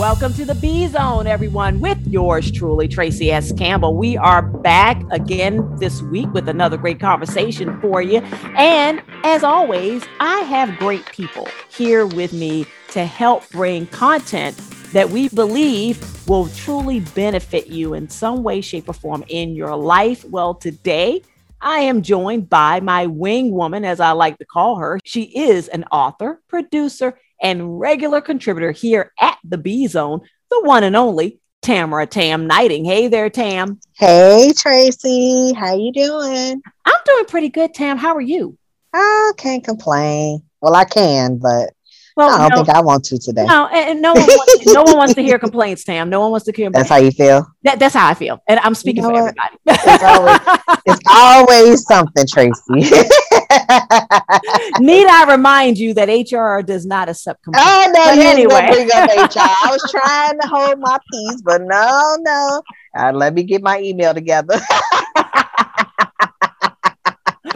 Welcome to the B Zone, everyone, with yours truly, Tracy S. Campbell. We are back again this week with another great conversation for you. And as always, I have great people here with me to help bring content that we believe will truly benefit you in some way, shape, or form in your life. Well, today, I am joined by my wing woman, as I like to call her. She is an author, producer, and regular contributor here at the B Zone, the one and only Tamara Tam Knighting. Hey there, Tam. Hey Tracy, how you doing? I'm doing pretty good, Tam. How are you? I can't complain. Well, I can, but well, I don't no, think I want to today. No, and, no one wants, no one wants to hear complaints, Tam. No one wants to hear. Complaints. That's how you feel. That, that's how I feel, and I'm speaking you know for what? everybody. It's always, it's always something, Tracy. Need I remind you that HR does not accept complaints? Oh no, but anyway, bring up HR. I was trying to hold my peace, but no, no. Uh, let me get my email together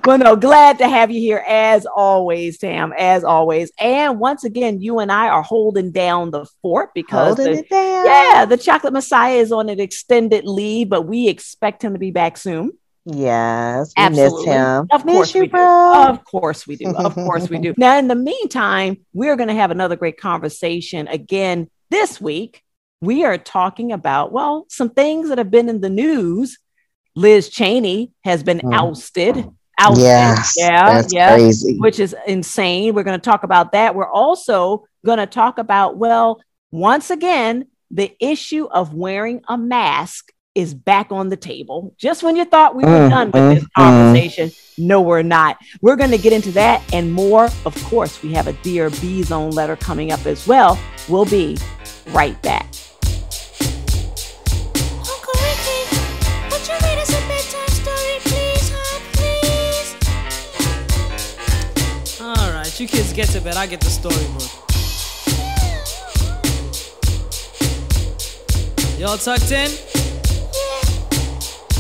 well, no, glad to have you here as always, Tam, as always. And once again, you and I are holding down the fort because the, yeah, the chocolate messiah is on an extended leave, but we expect him to be back soon. Yes, we Absolutely. miss him. Of miss course you, we bro. do. Of course we do. Of course we do. Now, in the meantime, we're going to have another great conversation again this week. We are talking about, well, some things that have been in the news. Liz Cheney has been mm. ousted outfit. Yes, yeah, yeah, crazy. which is insane. We're going to talk about that. We're also going to talk about, well, once again, the issue of wearing a mask is back on the table. Just when you thought we were mm, done with mm, this conversation, mm. no, we're not. We're going to get into that and more. Of course, we have a Dear B Zone letter coming up as well. We'll be right back. All right, You kids get to bed, I get the storybook. Y'all tucked in?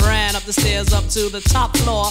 Ran up the stairs up to the top floor.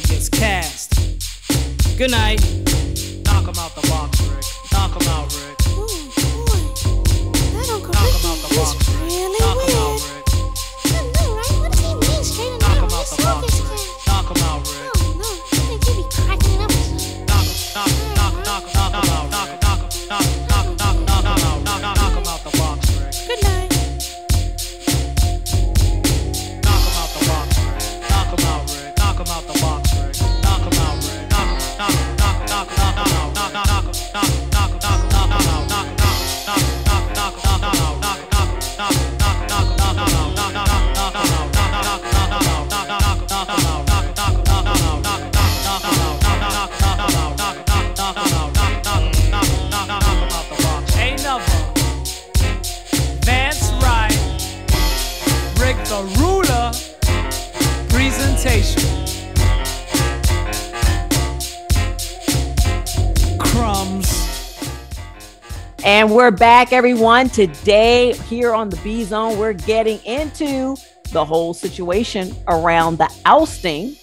gets cast. Good night. Knock him out the box, Rick. Knock him out, Rick. presentation. Crumbs. And we're back, everyone. Today, here on the B Zone, we're getting into the whole situation around the ousting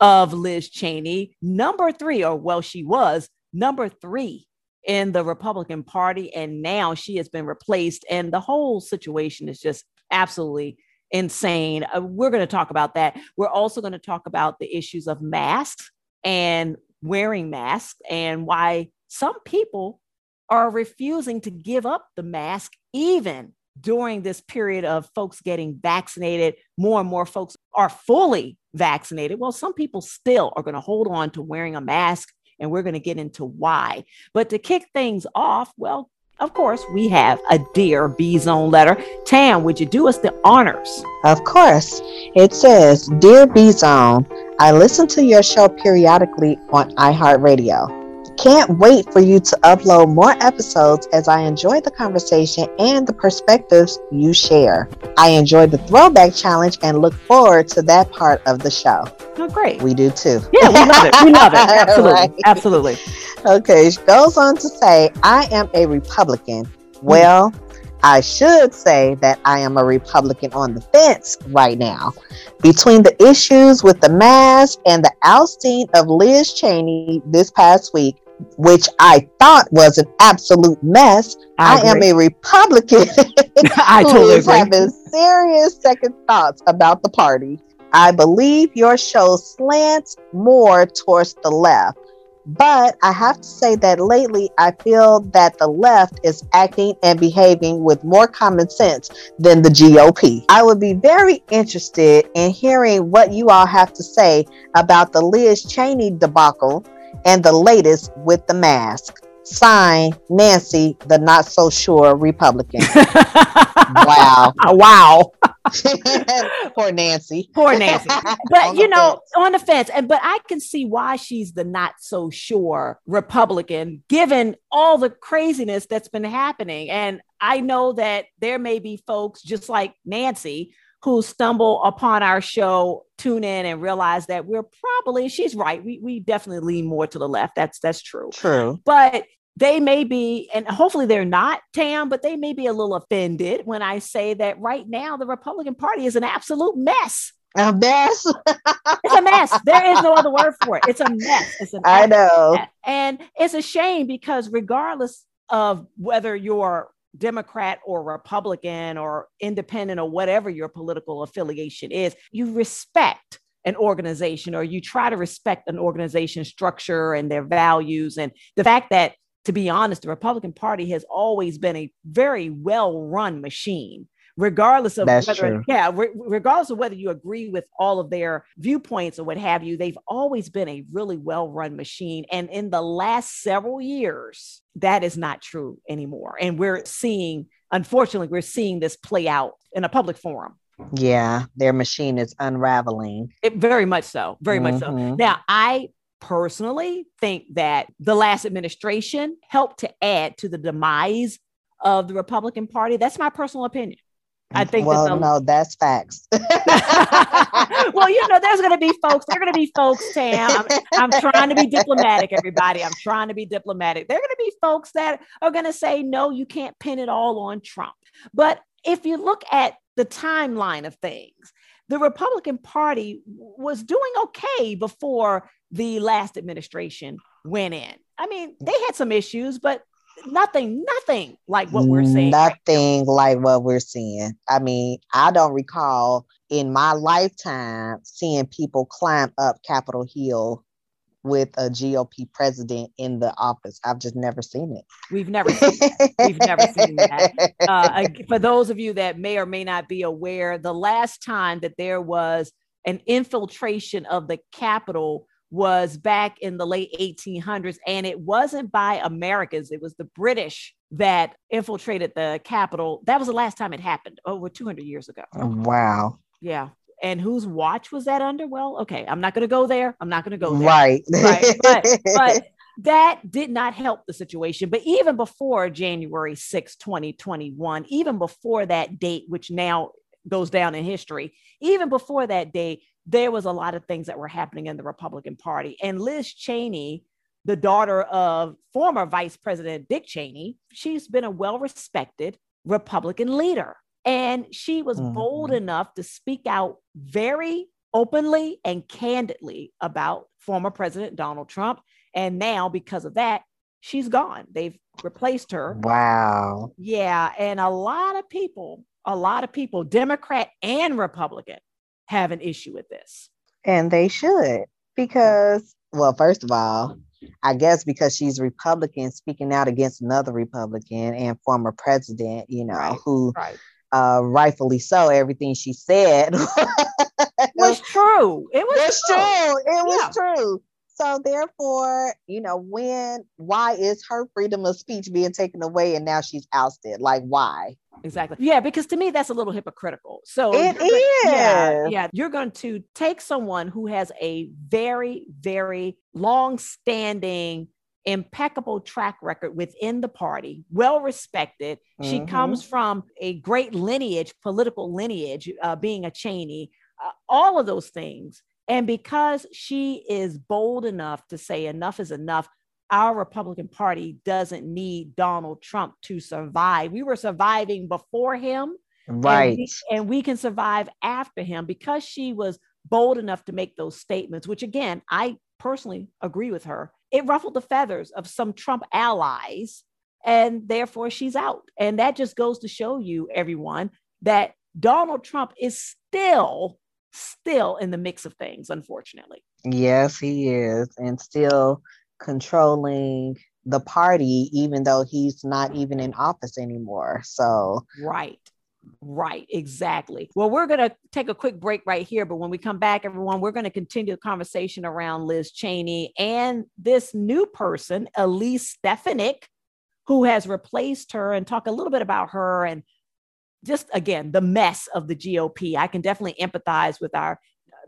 of Liz Cheney, number three, or well, she was number three in the Republican Party. And now she has been replaced. And the whole situation is just absolutely insane. Uh, we're going to talk about that. We're also going to talk about the issues of masks and wearing masks and why some people are refusing to give up the mask even during this period of folks getting vaccinated. More and more folks are fully vaccinated. Well, some people still are going to hold on to wearing a mask, and we're going to get into why. But to kick things off, well, of course, we have a Dear B Zone letter. Tam, would you do us the honors? Of course. It says Dear B Zone, I listen to your show periodically on iHeartRadio. Can't wait for you to upload more episodes as I enjoy the conversation and the perspectives you share. I enjoyed the throwback challenge and look forward to that part of the show. Oh, great. We do too. Yeah, we love it. We love it. Absolutely. right. Absolutely. Okay. She goes on to say, I am a Republican. Hmm. Well, I should say that I am a Republican on the fence right now. Between the issues with the mask and the ousting of Liz Cheney this past week, which I thought was an absolute mess. I, I am a Republican I totally is having serious second thoughts about the party. I believe your show slants more towards the left. But I have to say that lately I feel that the left is acting and behaving with more common sense than the GOP. I would be very interested in hearing what you all have to say about the Liz Cheney debacle and the latest with the mask. Sign Nancy, the not so sure Republican. wow. Wow. Poor Nancy. Poor Nancy. But you know, fence. on the fence. And but I can see why she's the not so sure Republican, given all the craziness that's been happening. And I know that there may be folks just like Nancy who stumble upon our show tune in and realize that we're probably she's right we, we definitely lean more to the left. That's that's true. True. But they may be and hopefully they're not tam but they may be a little offended when i say that right now the republican party is an absolute mess. A mess. It's a mess. There is no other word for it. It's a mess. It's an i know. mess. and it's a shame because regardless of whether you're Democrat or Republican or independent or whatever your political affiliation is, you respect an organization or you try to respect an organization structure and their values. And the fact that, to be honest, the Republican Party has always been a very well run machine regardless of That's whether true. yeah re- regardless of whether you agree with all of their viewpoints or what have you they've always been a really well run machine and in the last several years that is not true anymore and we're seeing unfortunately we're seeing this play out in a public forum yeah their machine is unraveling it, very much so very mm-hmm. much so Mhm. now i personally think that the last administration helped to add to the demise of the republican party that's my personal opinion I mm, think well, that no, that's facts. well, you know, there's going to be folks. There are going to be folks, Tam. I'm, I'm trying to be diplomatic, everybody. I'm trying to be diplomatic. There are going to be folks that are going to say, no, you can't pin it all on Trump. But if you look at the timeline of things, the Republican Party was doing okay before the last administration went in. I mean, they had some issues, but nothing, nothing like what we're right. Nothing like what we're seeing. I mean, I don't recall in my lifetime seeing people climb up Capitol Hill with a GOP president in the office. I've just never seen it. We've never seen We've never seen that. uh, for those of you that may or may not be aware, the last time that there was an infiltration of the Capitol was back in the late 1800s, and it wasn't by Americans, it was the British that infiltrated the Capitol. That was the last time it happened, over 200 years ago. Oh, wow. Yeah. And whose watch was that under? Well, okay, I'm not going to go there. I'm not going to go there Right. right but but that did not help the situation but even before january 6 2021 even before that date which now goes down in history even before that date there was a lot of things that were happening in the republican party and liz cheney the daughter of former Vice President Dick Cheney. She's been a well respected Republican leader. And she was mm-hmm. bold enough to speak out very openly and candidly about former President Donald Trump. And now, because of that, she's gone. They've replaced her. Wow. Yeah. And a lot of people, a lot of people, Democrat and Republican, have an issue with this. And they should, because, well, first of all, I guess because she's Republican speaking out against another Republican and former president, you know, right, who right. Uh, rightfully so, everything she said was true. It was, true. true. It was yeah. true. So therefore, you know, when why is her freedom of speech being taken away and now she's ousted? Like why? Exactly. Yeah, because to me that's a little hypocritical. So it is. Yeah, yeah. You're going to take someone who has a very, very long-standing impeccable track record within the party, well respected. Mm-hmm. She comes from a great lineage, political lineage, uh, being a Cheney, uh, all of those things. And because she is bold enough to say enough is enough, our Republican Party doesn't need Donald Trump to survive. We were surviving before him. Right. And we, and we can survive after him because she was bold enough to make those statements, which again, I personally agree with her. It ruffled the feathers of some Trump allies, and therefore she's out. And that just goes to show you, everyone, that Donald Trump is still still in the mix of things, unfortunately. Yes, he is, and still controlling the party, even though he's not even in office anymore. So, right. Right, exactly. Well, we're going to take a quick break right here, but when we come back, everyone, we're going to continue the conversation around Liz Cheney and this new person, Elise Stefanik, who has replaced her, and talk a little bit about her and just again the mess of the GOP. I can definitely empathize with our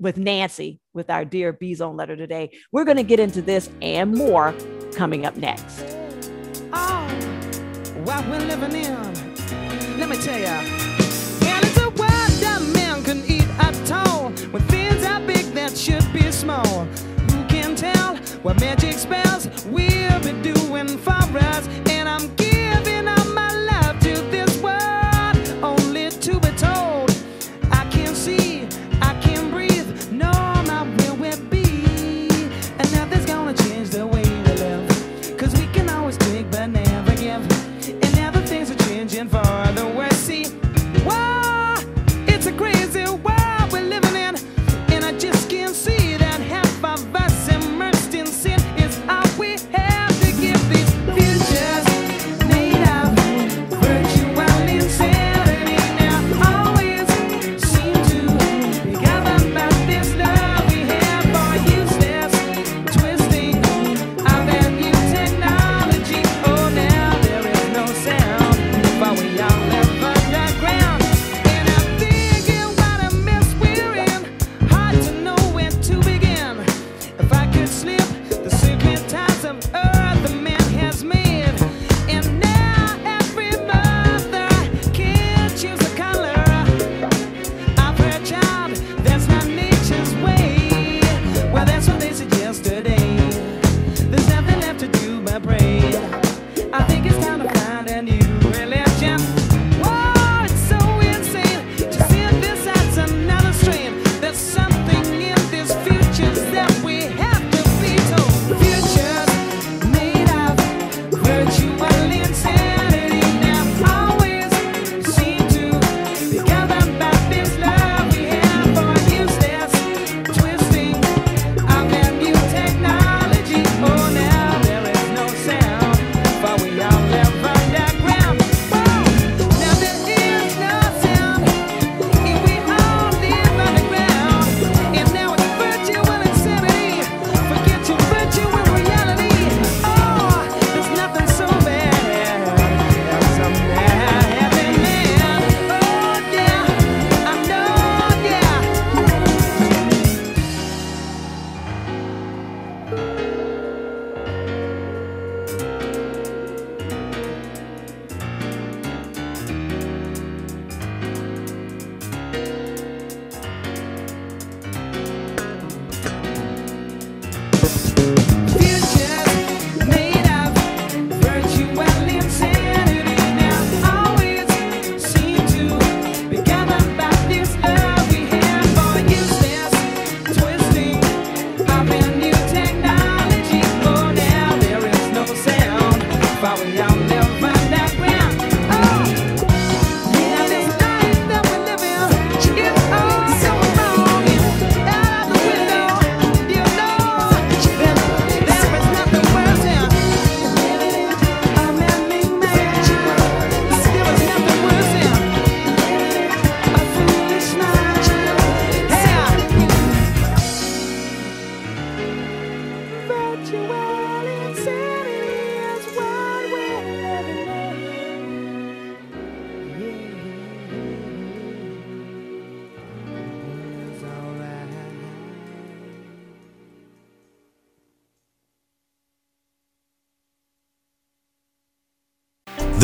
with Nancy with our dear B Zone letter today. We're going to get into this and more coming up next. Ah, oh, what we're living in. Let me tell you. Well, it's a world that man can eat at all. When things are big that should be small. Who can tell what magic spells we'll be doing for us? And I'm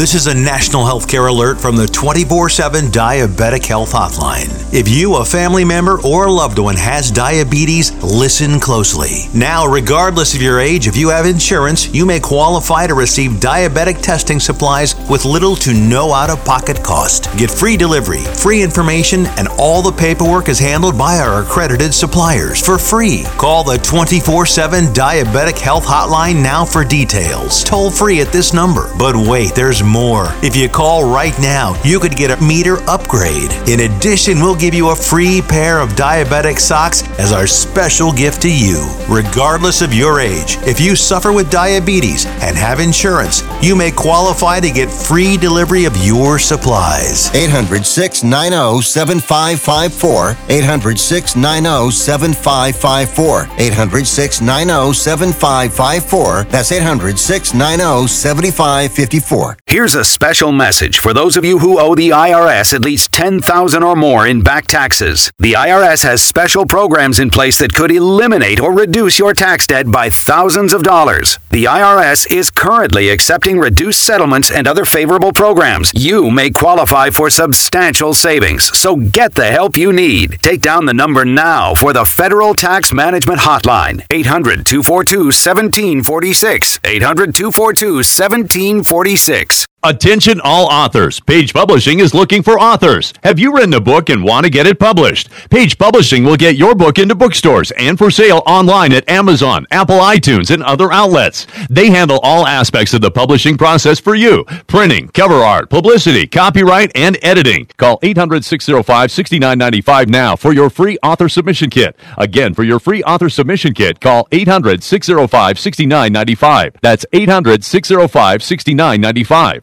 This is a national healthcare alert from the 24 7 Diabetic Health Hotline. If you, a family member, or a loved one has diabetes, listen closely. Now, regardless of your age, if you have insurance, you may qualify to receive diabetic testing supplies with little to no out of pocket cost. Get free delivery, free information, and all the paperwork is handled by our accredited suppliers for free. Call the 24 7 Diabetic Health Hotline now for details. Toll free at this number. But wait, there's more. If you call right now, you could get a meter upgrade. In addition, we'll give you a free pair of diabetic socks as our special gift to you. Regardless of your age, if you suffer with diabetes and have insurance, you may qualify to get free delivery of your supplies. 800 690 7554. 800 690 7554. 800 690 7554. That's 800 690 7554. Here's a special message for those of you who owe the IRS at least 10,000 or more in back taxes. The IRS has special programs in place that could eliminate or reduce your tax debt by thousands of dollars. The IRS is currently accepting reduced settlements and other favorable programs. You may qualify for substantial savings, so get the help you need. Take down the number now for the Federal Tax Management Hotline 800 242 1746. 800 242 1746. Attention all authors. Page Publishing is looking for authors. Have you written a book and want to get it published? Page Publishing will get your book into bookstores and for sale online at Amazon, Apple iTunes, and other outlets. They handle all aspects of the publishing process for you. Printing, cover art, publicity, copyright, and editing. Call 800-605-6995 now for your free author submission kit. Again, for your free author submission kit, call 800-605-6995. That's 800-605-6995.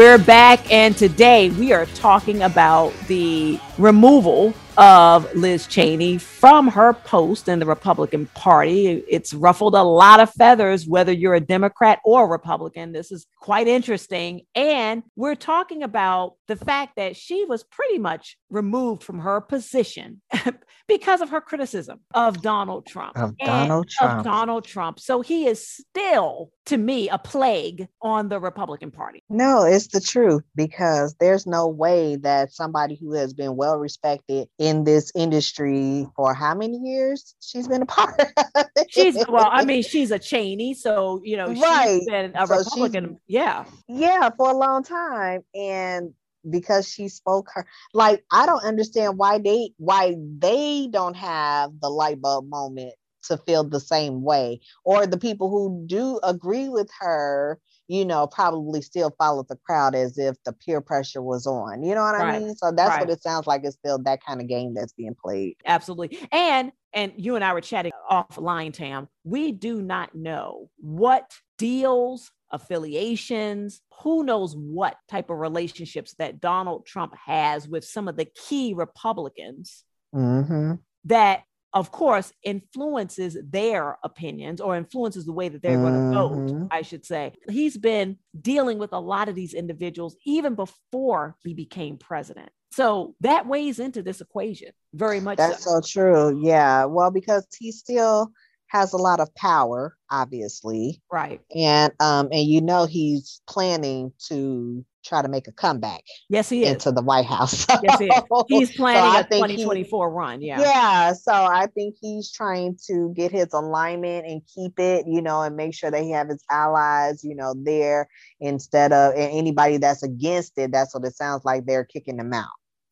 We're back, and today we are talking about the removal of Liz Cheney from her post in the Republican Party. It's ruffled a lot of feathers, whether you're a Democrat or a Republican. This is quite interesting. And we're talking about the fact that she was pretty much removed from her position because of her criticism of Donald Trump. Of Donald Trump. Of Donald Trump. So he is still, to me, a plague on the Republican Party. No, it's the truth because there's no way that somebody who has been well respected in this industry for how many years she's been a part of it. She's well, I mean, she's a Cheney, so you know, Right. she's been a So Republican. Yeah, yeah, for a long time. And because she spoke her like I don't understand why they why they don't have the light bulb moment to feel the same way. Or the people who do agree with her, you know, probably still follow the crowd as if the peer pressure was on. You know what Right. I mean? So that's Right. what it sounds like. It's still that kind of game that's being played. absolutely. And and you and I were chatting offline, Tam. We do not know what deals, affiliations, who knows what type of relationships that Donald Trump has with some of the key Republicans Mm-hmm. that of course influences their opinions or influences the way that they're going to vote mm-hmm. i should say he's been dealing with a lot of these individuals even before he became president so that weighs into this equation very much That's so. so true. Yeah. Well, because he still has a lot of power, obviously. right And um, and you know he's planning to try to make a comeback yes he is into the White House. yes he is he's So planning I a think he- 2024 run yeah Yeah, so I think he's trying to get his alignment and keep it, you know, and make sure that he have his allies, you know, there instead of and anybody that's against it. That's what it sounds like they're kicking them out.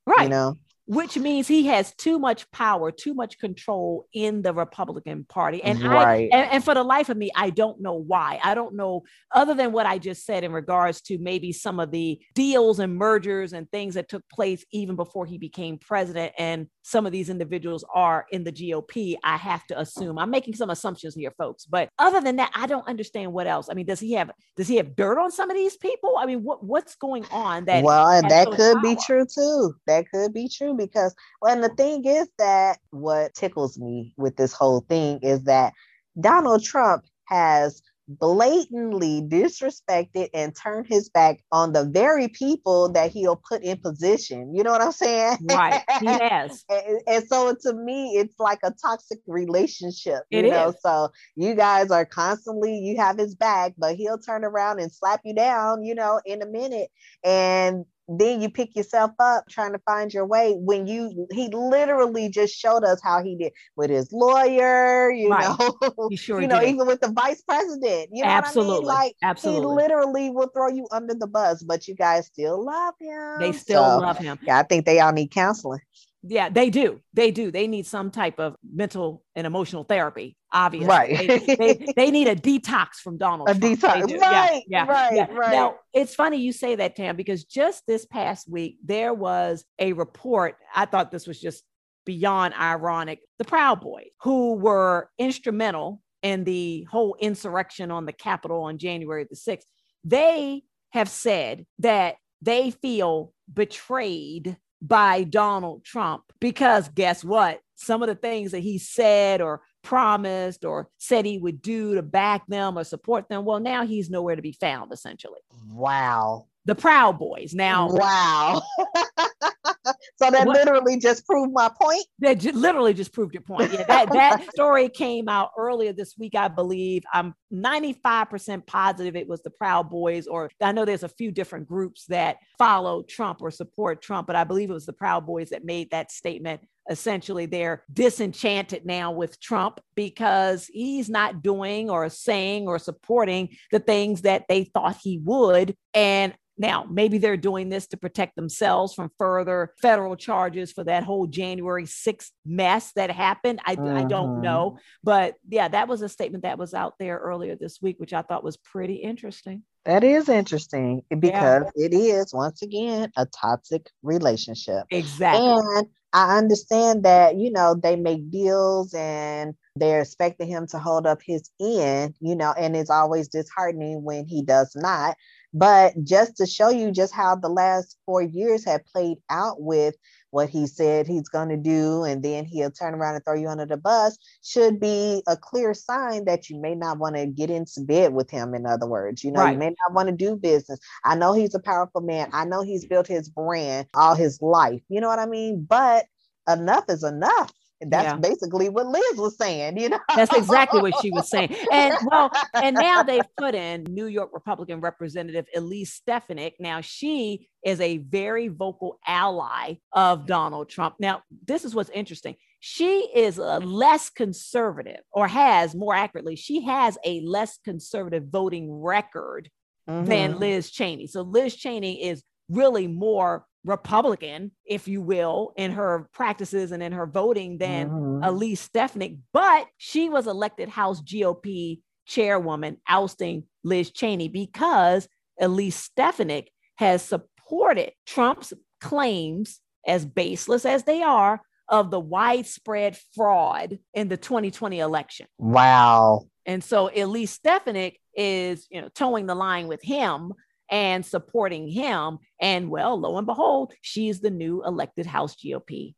right You know, which means he has too much power, too much control in the Republican Party. And Right. I and, and for the life of me, I don't know why. I don't know other than what I just said in regards to maybe some of the deals and mergers and things that took place even before he became president. And some of these individuals are in the GOP. I have to assume. I'm making some assumptions here, folks. But other than that, I don't understand what else. I mean, does he have does he have dirt on some of these people? I mean, what what's going on that well, and that could be true too. That could be true because, well, and the thing is that what tickles me with this whole thing is that Donald Trump has blatantly disrespected and turned his back on the very people that he'll put in position. You know what I'm saying? right? Has. and, and so to me it's like a toxic relationship you know is. so you guys are constantly you have his back but he'll turn around and slap you down you know in a minute and then you pick yourself up trying to find your way when you he literally just showed us how he did with his lawyer you Right. know sure you know did. even with the vice president you know Absolutely. I mean? like Absolutely. he literally will throw you under the bus but you guys still love him They still So, love him. yeah i think they all need counseling Yeah, they do. They do. They need some type of mental and emotional therapy. Obviously, Right. They, they, they need a detox from Donald. A Trump. Detox. do. Yeah, Yeah. right, yeah. right. Now it's funny you say that, Tam, because just this past week there was a report. I thought this was just beyond ironic. The Proud Boys, who were instrumental in the whole insurrection on the Capitol on January the sixth, they have said that they feel betrayed by Donald Trump because guess what? Some of the things that he said or promised or said he would do to back them or support them, well, now he's nowhere to be found, essentially. wow The Proud Boys. Now, wow so that What- literally just proved my point that ju- literally just proved your point. Yeah, that, that story came out earlier this week, I believe. I'm 95% positive it was the Proud Boys, or I know there's a few different groups that follow Trump or support Trump, but I believe it was the Proud Boys that made that statement. Essentially, they're disenchanted now with Trump because he's not doing or saying or supporting the things that they thought he would. And now, maybe they're doing this to protect themselves from further federal charges for that whole January 6th mess that happened. I, I don't Mhm. know. But yeah, that was a statement that was out there earlier this week, which I thought was pretty interesting. that is interesting because it is once again a toxic relationship Exactly. And I understand that, you know, they make deals and they're expecting him to hold up his end, you know, and it's always disheartening when he does not. But just to show you just how the last four years have played out with what he said he's going to do, and then he'll turn around and throw you under the bus, should be a clear sign that you may not want to get into bed with him. In other words, you know, Right. you may not want to do business. I know he's a powerful man. I know he's built his brand all his life. You know what I mean? But enough is enough. That's Yeah. basically what Liz was saying, you know. That's exactly what she was saying. And well, and now they've put in New York Republican Representative Elise Stefanik. Now she is a very vocal ally of Donald Trump. Now, this is what's interesting. She is a less conservative, or has more accurately, she has a less conservative voting record than Mhm. Liz Cheney. So Liz Cheney is really more Republican, if you will, in her practices and in her voting than Mhm. Elise Stefanik, but she was elected House GOP chairwoman, ousting Liz Cheney because Elise Stefanik has supported Trump's claims, as baseless as they are, of the widespread fraud in the 2020 election. Wow. And so Elise Stefanik is, you know, towing the line with him and supporting him. And well, lo and behold, she's the new elected House GOP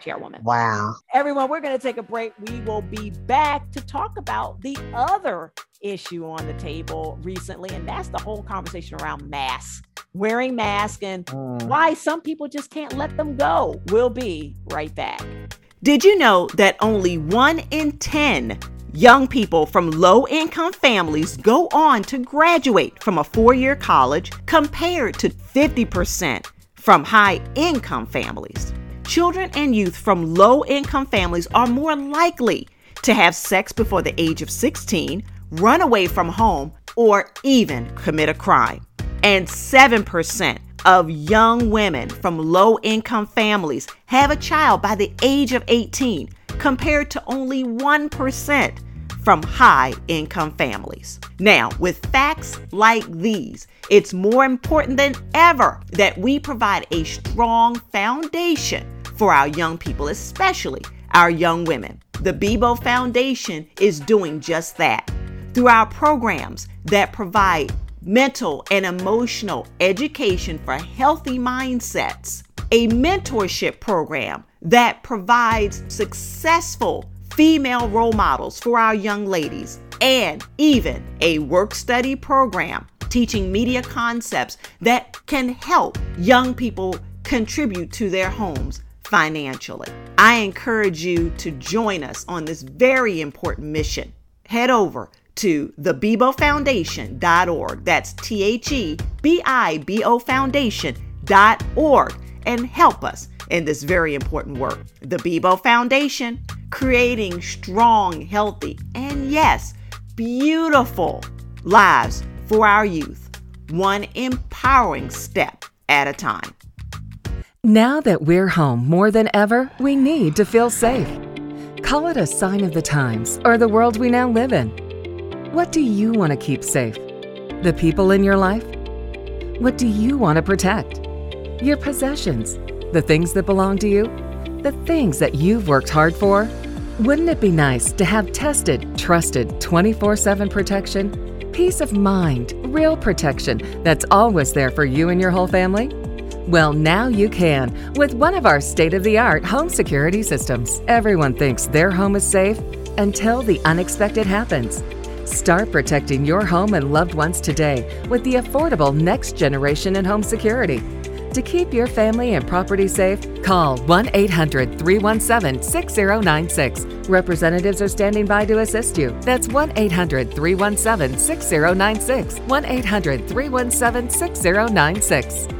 chairwoman. Wow. Everyone, we're going to take a break. We will be back to talk about the other issue on the table recently, and that's the whole conversation around masks, wearing masks, and Mm. why some people just can't let them go. We'll be right back. Did you know that only one in 10 young people from low income families go on to graduate from a four year college compared to 50% from high income families? Children and youth from low income families are more likely to have sex before the age of 16, run away from home, or even commit a crime. And 7% of young women from low income families have a child by the age of 18, compared to only 1% from high income families. Now, with facts like these, it's more important than ever that we provide a strong foundation for our young people, especially our young women. The Bibo Foundation is doing just that through our programs that provide mental and emotional education for healthy mindsets, a mentorship program that provides successful female role models for our young ladies, and even a work study program teaching media concepts that can help young people contribute to their homes financially. I encourage you to join us on this very important mission. Head over to thebibofoundation.org. That's T H E B I B O Foundation.org and help us in this very important work. The Bibo Foundation, creating strong, healthy, and yes, beautiful lives for our youth, one empowering step at a time. Now that we're home more than ever, we need to feel safe. Call it a sign of the times or the world we now live in. What do you want to keep safe? The people in your life? What do you want to protect? Your possessions, the things that belong to you, the things that you've worked hard for. Wouldn't it be nice to have tested, trusted 24 7 protection? Peace of mind, real protection that's always there for you and your whole family? Well, now you can with one of our state of the art home security systems. Everyone thinks their home is safe until the unexpected happens. Start protecting your home and loved ones today with the affordable next generation in home security. To keep your family and property safe, call 1 800 317 6096. Representatives are standing by to assist you. That's 1 800 317 6096. 1 800 317 6096.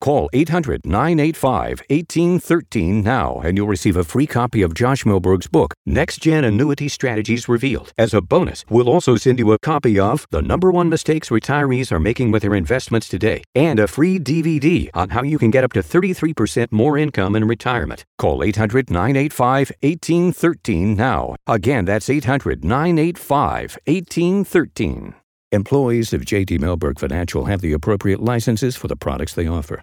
Call 800 985 1813 now and you'll receive a free copy of Josh Mellberg's book, Next Gen Annuity Strategies Revealed. As a bonus, we'll also send you a copy of The Number One Mistakes Retirees Are Making with Their Investments Today and a free DVD on how you can get up to 33% more income in retirement. Call 800 985 1813 now. Again, that's 800 985 1813. Employees of JD Mellberg Financial have the appropriate licenses for the products they offer.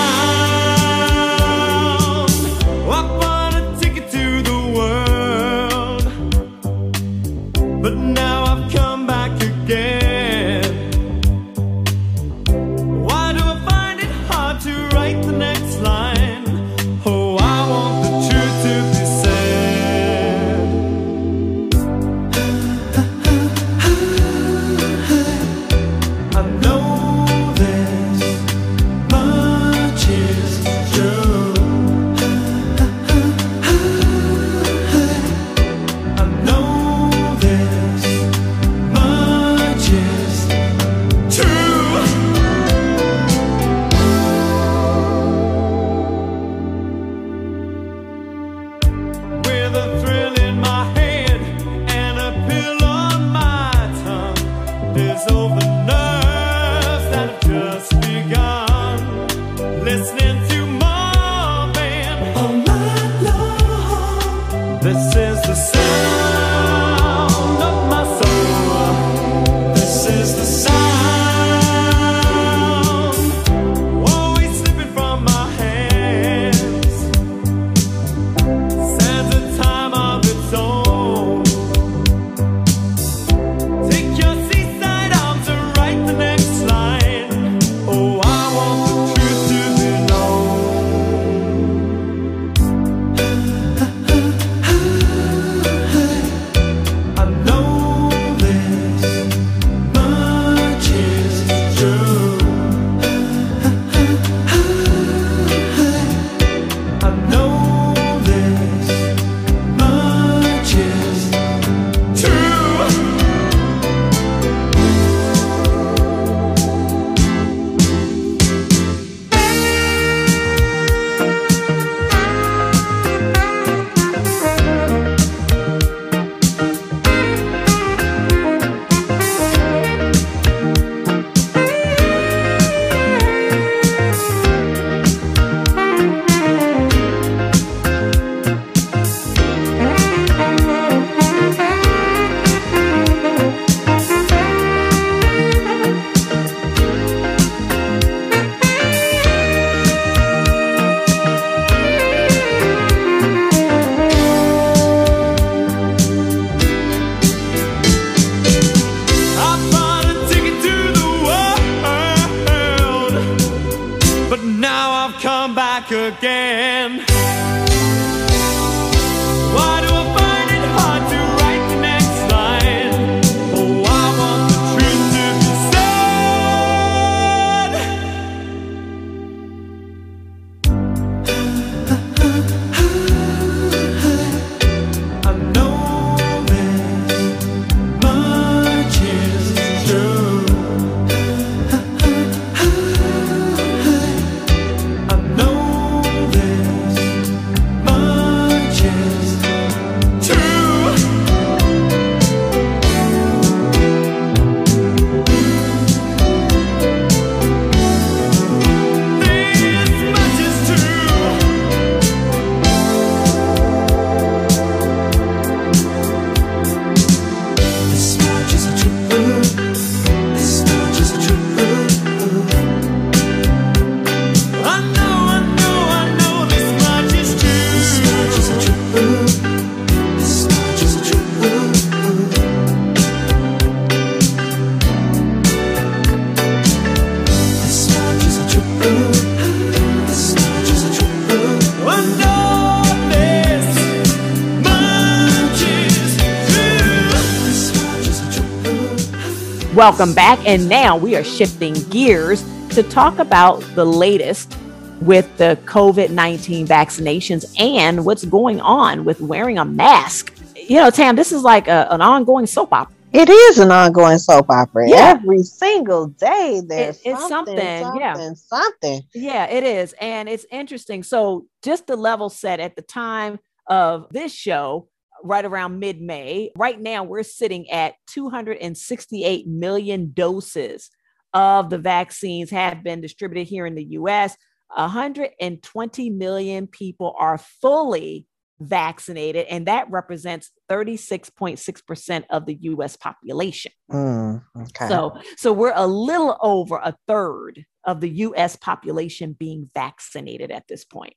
Welcome back. And now we are shifting gears to talk about the latest with the COVID 19 vaccinations and what's going on with wearing a mask. You know, Tam, this is like a, an ongoing soap opera. It is an ongoing soap opera. Yeah. Every single day there's It- it's something, something, something, yeah. something. Yeah, it is. And it's interesting. So, just the level set at the time of this show, right around mid May, right now we're sitting at 268 million doses of the vaccines have been distributed here in the US. 120 million people are fully vaccinated, and that represents 36.6% of the US population. Mm, okay. So, so we're a little over a third of the U.S. population being vaccinated at this point.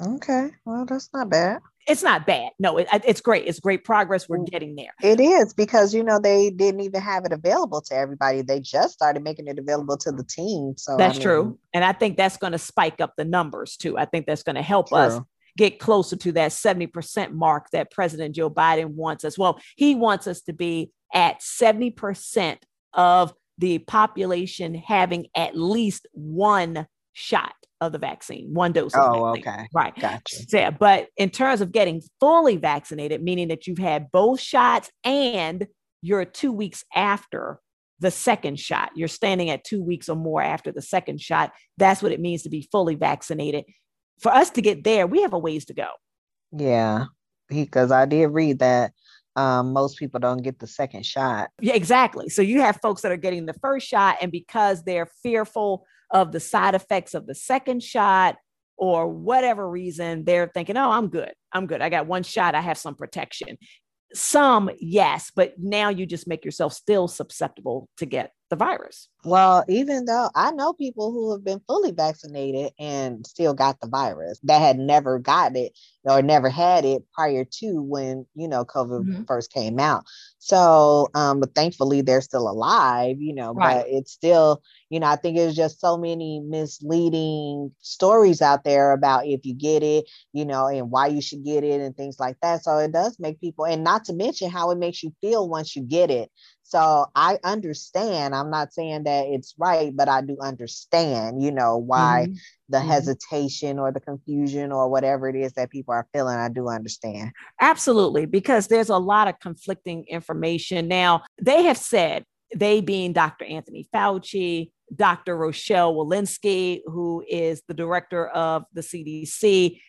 Okay. Well, that's not bad. It's not bad. No, it, it's great. It's great progress. We're mm. getting there. It is because you know they didn't even have it available to everybody. They just started making it available to the team. So I That's mean, true, and I think that's going to spike up the numbers too. I think that's going to help us get closer to that 70% mark that President Joe Biden wants us. Well, he wants us to be at 70% of the population having at least one shot of the vaccine, one dose of Oh, okay. Right. Gotcha. Yeah, but in terms of getting fully vaccinated, meaning that you've had both shots and you're two weeks after the second shot, you're standing at two weeks or more after the second shot. That's what it means to be fully vaccinated. For us to get there, we have a ways to go. Yeah, because I did read that um, most people don't get the second shot. Yeah, exactly. So you have folks that are getting the first shot, and because they're fearful of the side effects of the second shot or whatever reason, they're thinking, oh, I'm good. I'm good. I got one shot. I have some protection. Some, yes, but now you just make yourself still susceptible to get the virus. Well, even though I know people who have been fully vaccinated and still got the virus that had never got it or never had it prior to when, you know, COVID Mhm. first came out. So, um, but thankfully they're still alive, you know, Right. but it's still, you know, I think there's just so many misleading stories out there about if you get it, you know, and why you should get it and things like that. So it does make people, and not to mention how it makes you feel once you get it. So I understand. I'm not saying that it's right, but I do understand, you know, why Mhm. the Mhm. hesitation or the confusion or whatever it is that people are feeling. I do understand. Absolutely, because there's a lot of conflicting information. Now, they have said, they being Dr. Anthony Fauci, Dr. Rochelle Walensky, who is the director of the CDC,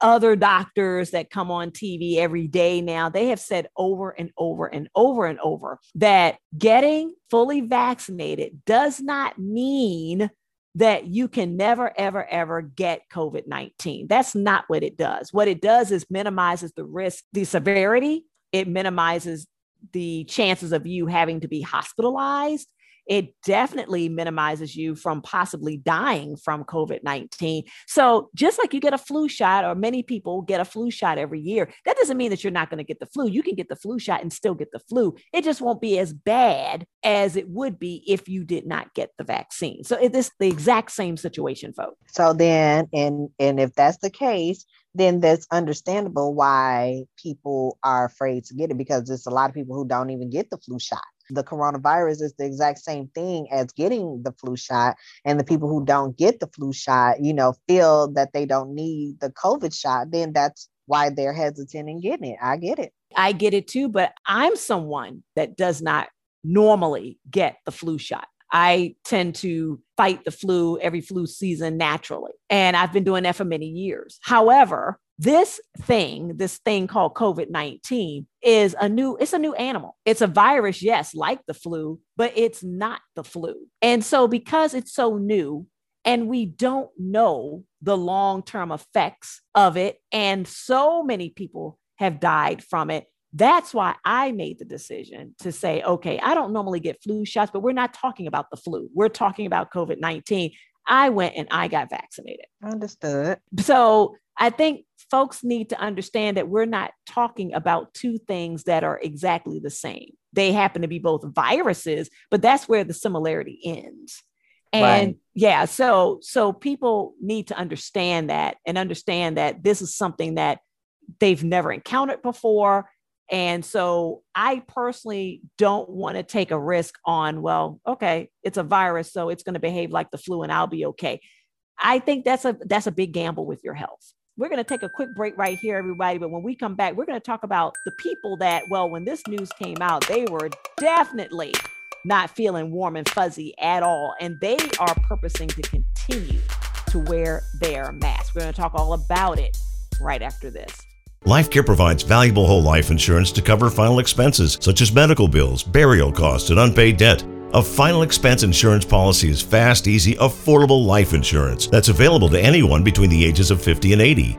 other doctors that come on TV every day now, they have said over and over and over and over that getting fully vaccinated does not mean that you can never, ever, ever get COVID 19. That's not what it does. What it does is minimizes the risk, the severity, it minimizes the chances of you having to be hospitalized. It definitely minimizes you from possibly dying from COVID 19. So, just like you get a flu shot, or many people get a flu shot every year, that doesn't mean that you're not going to get the flu. You can get the flu shot and still get the flu. It just won't be as bad as it would be if you did not get the vaccine. So, it is the exact same situation, folks. So then, and and if that's the case, then that's understandable why people are afraid to get it because there's a lot of people who don't even get the flu shot. The coronavirus is the exact same thing as getting the flu shot, and the people who don't get the flu shot, you know, feel that they don't need the COVID shot. Then that's why they're hesitant in getting it. I get it. I get it too, but I'm someone that does not normally get the flu shot. I tend to fight the flu every flu season naturally. And I've been doing that for many years. However, this thing, this thing called COVID 19 is a new, it's a new animal. It's a virus, yes, like the flu, but it's not the flu. And so because it's so new and we don't know the long term effects of it, and so many people have died from it, that's why I made the decision to say, okay, I don't normally get flu shots, but we're not talking about the flu. We're talking about COVID 19. I went and I got vaccinated. Understood. So I think folks need to understand that we're not talking about two things that are exactly the same. They happen to be both viruses, but that's where the similarity ends. And Right. yeah, so so people need to understand that and understand that this is something that they've never encountered before And so I personally don't want to take a risk on, well, okay, it's a virus, so it's going to behave like the flu and I'll be okay. I think that's a that's a big gamble with your health. We're going to take a quick break right here, everybody. But when we come back, we're going to talk about the people that, well, when this news came out, they were definitely not feeling warm and fuzzy at all. And they are purposing to continue to wear their mask. We're going to talk all about it right after this. LifeCare provides valuable whole life insurance to cover final expenses such as medical bills, burial costs, and unpaid debt. A final expense insurance policy is fast, easy, affordable life insurance that's available to anyone between the ages of 50 and 80.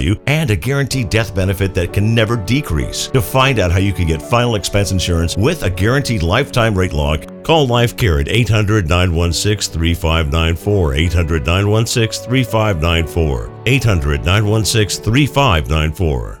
value, and a guaranteed death benefit that can never decrease. To find out how you can get final expense insurance with a guaranteed lifetime rate lock, call LifeCare at 800 916 3594. 800 916 3594. 800 916 3594.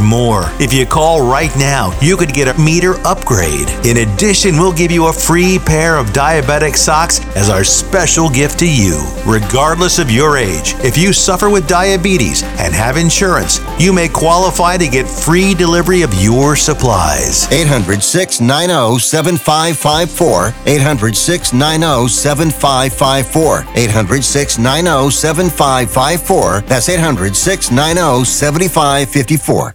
more. If you call right now, you could get a meter upgrade. In addition, we'll give you a free pair of diabetic socks as our special gift to you. Regardless of your age, if you suffer with diabetes and have insurance, you may qualify to get free delivery of your supplies. 800 690 7554. 800 690 7554. 800 690 7554. That's 800 690 7554.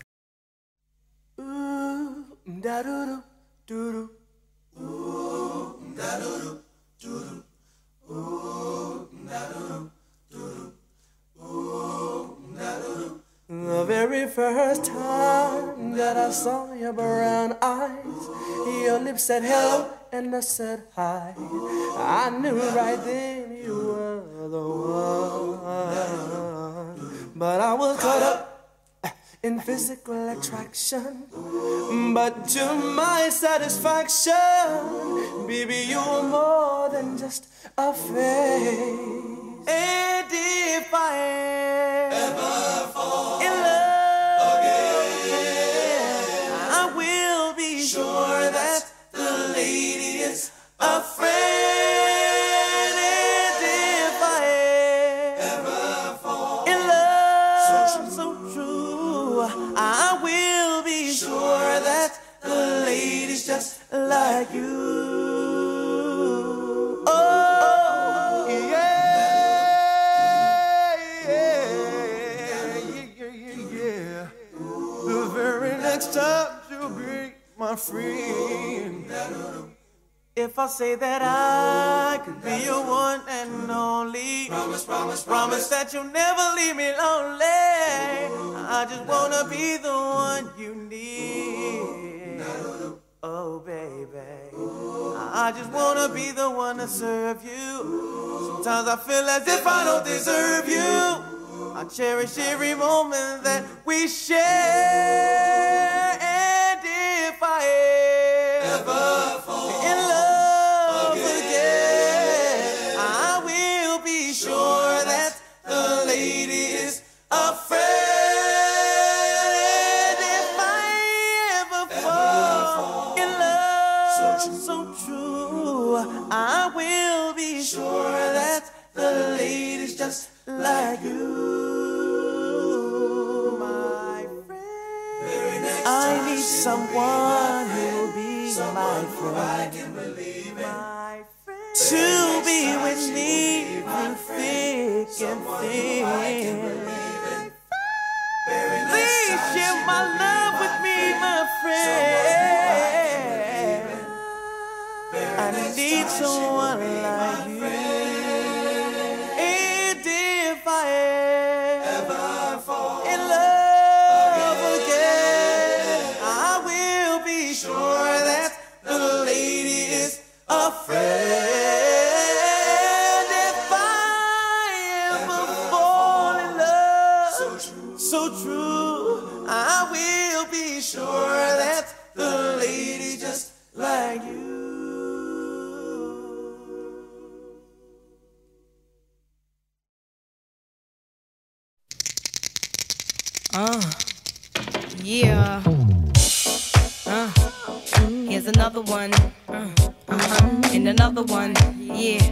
The very first time that I saw your brown eyes, your lips said hello and I said hi. I knew right then you were the one. But I was caught up in physical attraction. But to my satisfaction, baby, you're more than just a face. And if I ever fall in love again, I will be sure that the lady is a friend. Like you. Oh, yeah, yeah, yeah, yeah. The very next time you'll be my friend. If I say that I could be your one and only, promise, promise, promise that you'll never leave me lonely. I just wanna be the one you need. Oh, baby. I just wanna be the one to serve you. Sometimes I feel as if I don't deserve you. I cherish every moment that we share. And if I ever like you, my friend. I need someone who'll be my friend. My friend. To be with me through thick and thin. Please share my love with me, my friend. I need someone like you. Ever fall in love again, I will be sure that the lady is a one. Uh, uh-huh. And another one. Yeah.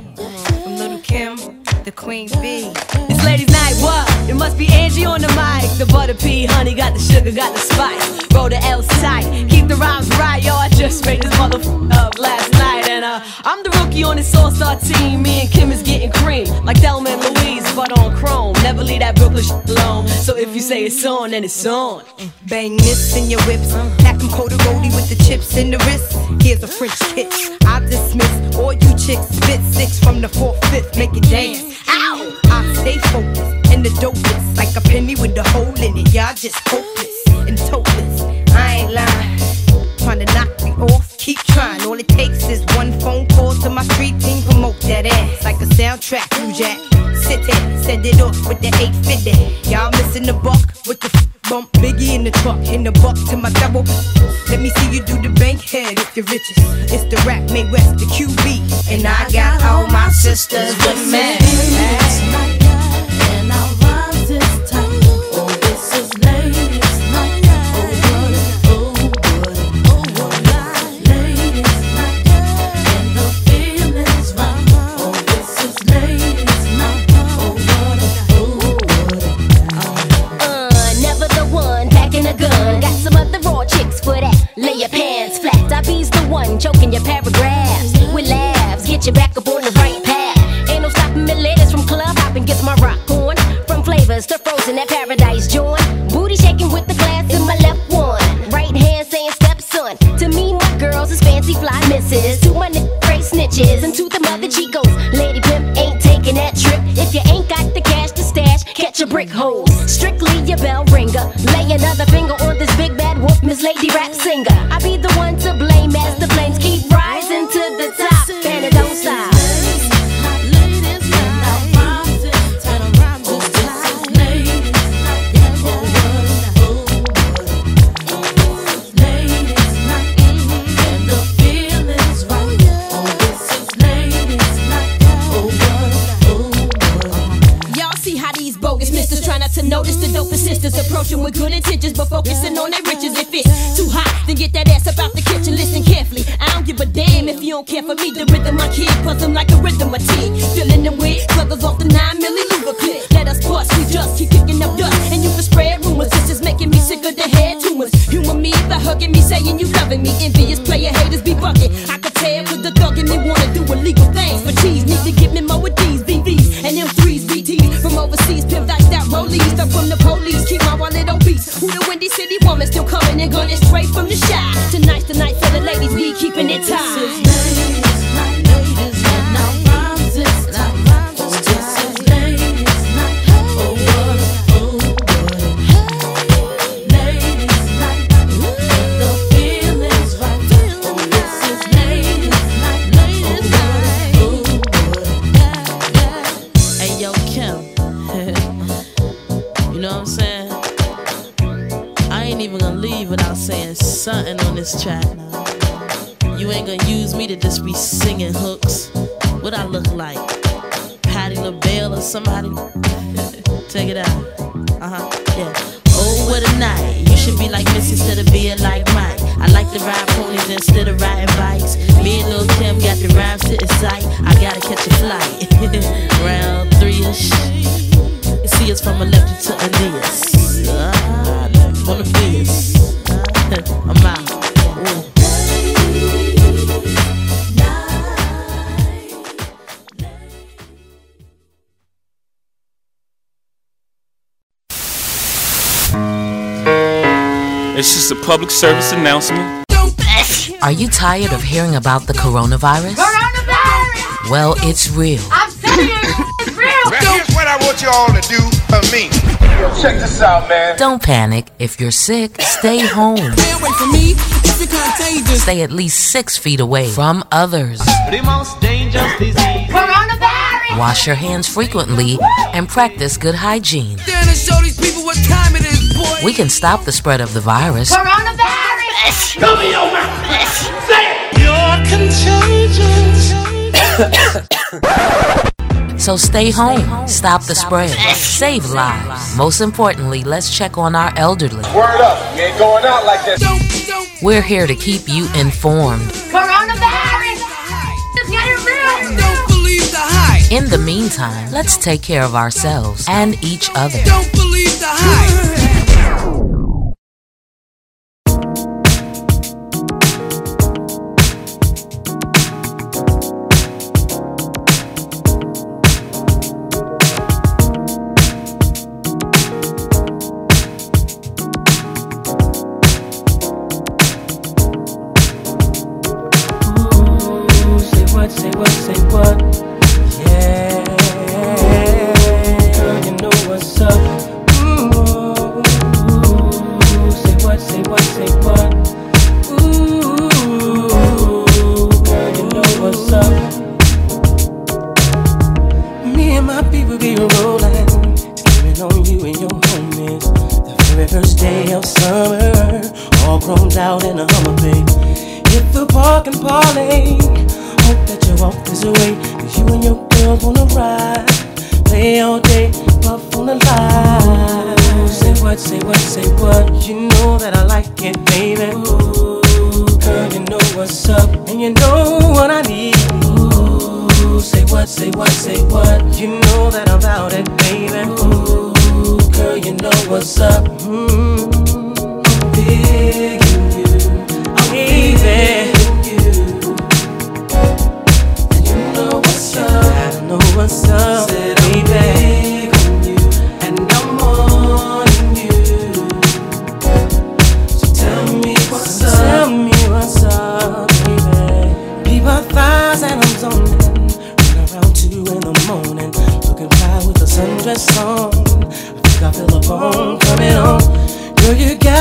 From Lil' Kim, the Queen Bee. It's ladies' night, what? It must be Angie on the mic. The butter pea, honey, got the sugar, got the spice. Roll the L tight, keep the rhymes right, yo. I just made this motherfucker up last night, and uh, I'm the rookie on this all-star team. Me and Kim is getting cream, like Thelma and Louise, but on chrome. Never leave that Brooklyn shit alone. So if you say it's on, then it's on. Bang this in your whips. Pack them cold with the chips in the wrist. Here's a French kiss. I dismiss all you chicks. Spit six from the fourth, fifth. Make it dance. Ow! I stay focused and the dopest. Like a penny with a hole in it. Y'all just hopeless and topless. I ain't lying. Trying to knock me off. Keep trying. All it takes is one phone call to my street team. Promote that ass like a soundtrack. You jack. Sit there, send it off with the 850. Y'all missing the buck with the bump. Biggie in the truck, in the buck to my double. Let me see you do the bank head if you're riches. It's the rap made west, the QB. And I got all my sisters with me. You ain't gonna use me to just be singing hooks. Public service announcement. Are you tired of hearing about the coronavirus? Coronavirus! Well, it's real. I'm telling you, it's real. Here's what I want you all to do for me. Yo, check this out, man. Don't panic. If you're sick, stay home. Stay away from me. It's contagious. Stay at least six feet away from others. The most dangerous disease. Coronavirus! Wash your hands frequently and practice good hygiene. We can stop the spread of the virus. Coronavirus! Come in your mouth. Say it. You're contagious. So stay home, stop the spread, save lives. Most importantly, let's check on our elderly. Word up. You ain't going out like this. We're here to keep you informed. Coronavirus! It's getting real. Don't believe the hype. In the meantime, let's take care of ourselves and each other. Don't believe the hype.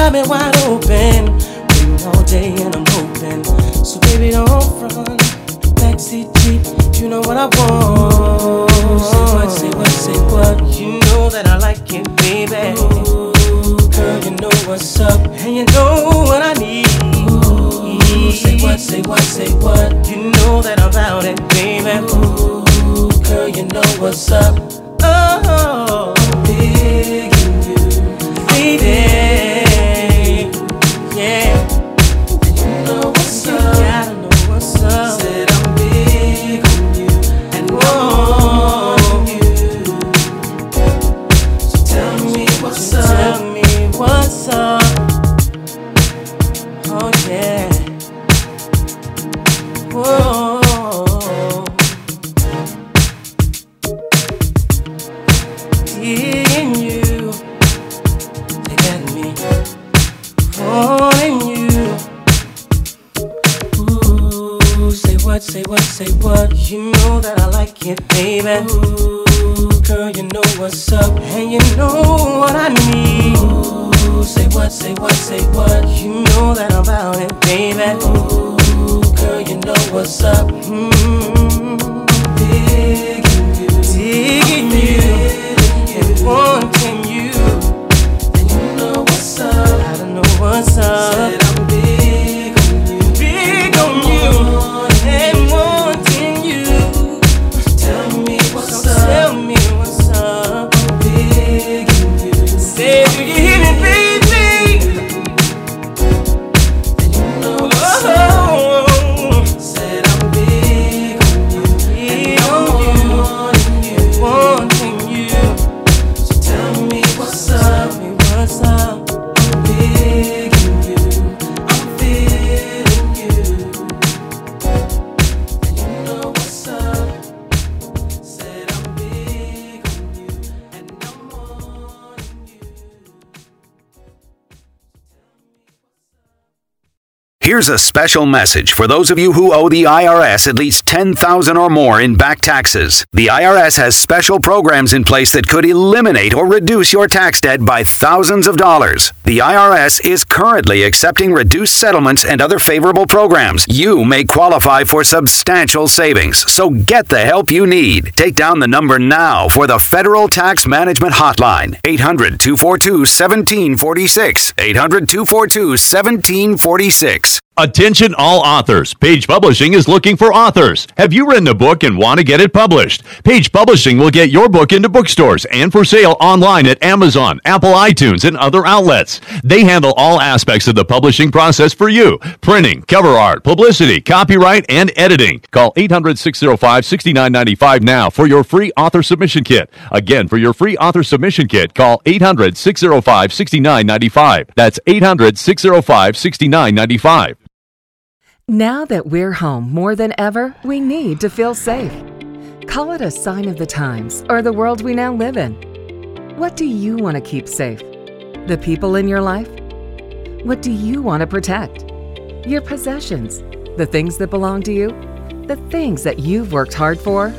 Girl, you got me wide open. Waiting all day and I'm hoping. So baby, don't run. Backseat Jeep, you know what I want. Say what, say what, say what. You know that I like it, baby. Ooh, girl, you know what's up, and you know what I need. Ooh, say what, say what, say what. You know that I'm about it, baby. Ooh, girl, you know what's up. Oh, big in you, baby. Yeah. Here's a special message for those of you who owe the IRS at least 10,000 or more in back taxes. The IRS has special programs in place that could eliminate or reduce your tax debt by thousands of dollars. The IRS is currently accepting reduced settlements and other favorable programs. You may qualify for substantial savings, so get the help you need. Take down the number now for the Federal Tax Management Hotline 800 242 1746. 800 242 1746. Attention all authors. Page Publishing is looking for authors. Have you written a book and want to get it published? Page Publishing will get your book into bookstores and for sale online at Amazon, Apple iTunes, and other outlets. They handle all aspects of the publishing process for you. Printing, cover art, publicity, copyright, and editing. Call 800-605-6995 now for your free author submission kit. Again, for your free author submission kit, call 800-605-6995. That's 800-605-6995. Now that we're home more than ever, we need to feel safe. Call it a sign of the times or the world we now live in. What do you want to keep safe? The people in your life? What do you want to protect? Your possessions? The things that belong to you? The things that you've worked hard for?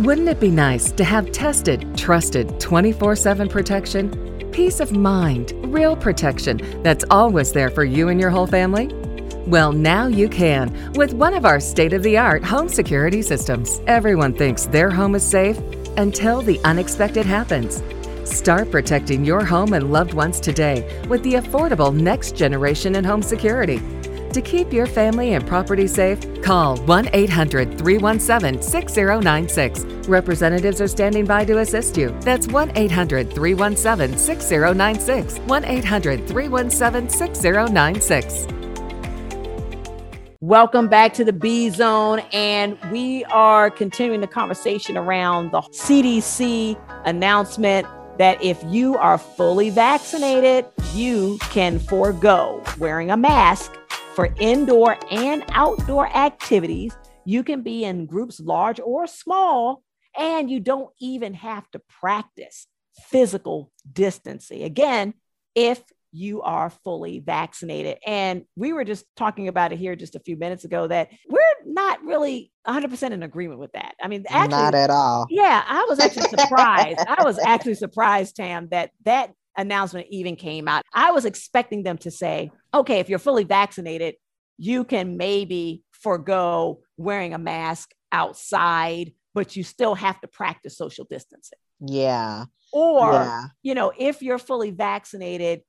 Wouldn't it be nice to have tested, trusted 24 7 protection? Peace of mind, real protection that's always there for you and your whole family? Well, now you can with one of our state of the art home security systems. Everyone thinks their home is safe until the unexpected happens. Start protecting your home and loved ones today with the affordable next generation in home security. To keep your family and property safe, call 1 800 317 6096. Representatives are standing by to assist you. That's 1 800 317 6096. 1 800 317 6096. Welcome back to the B Zone, and we are continuing the conversation around the CDC announcement that if you are fully vaccinated, you can forego wearing a mask for indoor and outdoor activities. You can be in groups large or small, and you don't even have to practice physical distancing. Again, if you are fully vaccinated. And we were just talking about it here just a few minutes ago that we're not really 100% in agreement with that. I mean, actually, Not at all. Yeah, I was actually surprised. I was actually surprised, Tam, that that announcement even came out. I was expecting them to say, okay, if you're fully vaccinated, you can maybe forego wearing a mask outside, but you still have to practice social distancing. Yeah. Or, Yeah. you know, if you're fully vaccinated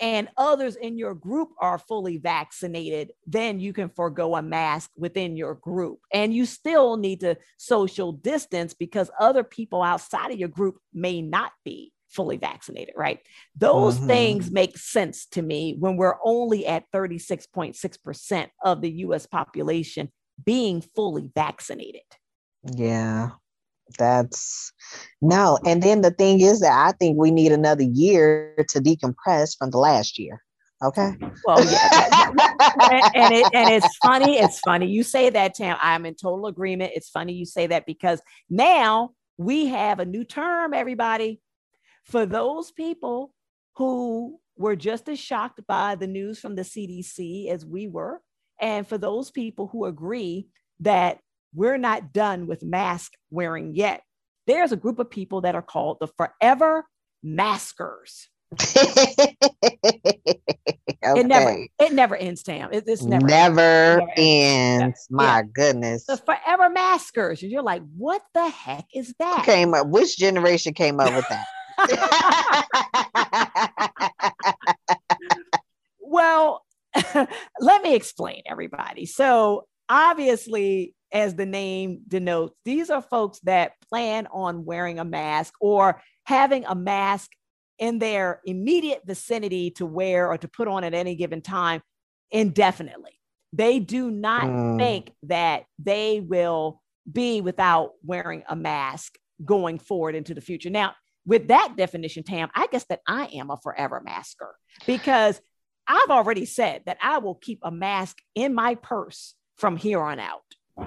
and others in your group are fully vaccinated, then you can forego a mask within your group. And you still need to social distance because other people outside of your group may not be fully vaccinated, right? Those Mhm. things make sense to me when we're only at 36.6% of the US population being fully vaccinated. Yeah. That's no. And then the thing is that I think we need another year to decompress from the last year. Okay. Mm-hmm. Well, yeah, and, and it, and it's funny. It's funny you say that, Tam. I'm in total agreement. It's funny you say that because now we have a new term, everybody, for those people who were just as shocked by the news from the CDC as we were, and for those people who agree that we're not done with mask wearing yet. There's a group of people that are called the forever maskers. It never it never ends, Tam. It, it's never Never, ends. ends. My goodness. the forever maskers. And you're like, what the heck is that? Who came up? Which generation came up with that? well, let me explain, everybody. So, obviously, as the name denotes, these are folks that plan on wearing a mask or having a mask in their immediate vicinity to wear or to put on at any given time indefinitely. They do not Mm. think that they will be without wearing a mask going forward into the future. Now, with that definition, Tam, I guess that I am a forever masker because I've already said that I will keep a mask in my purse from here on out.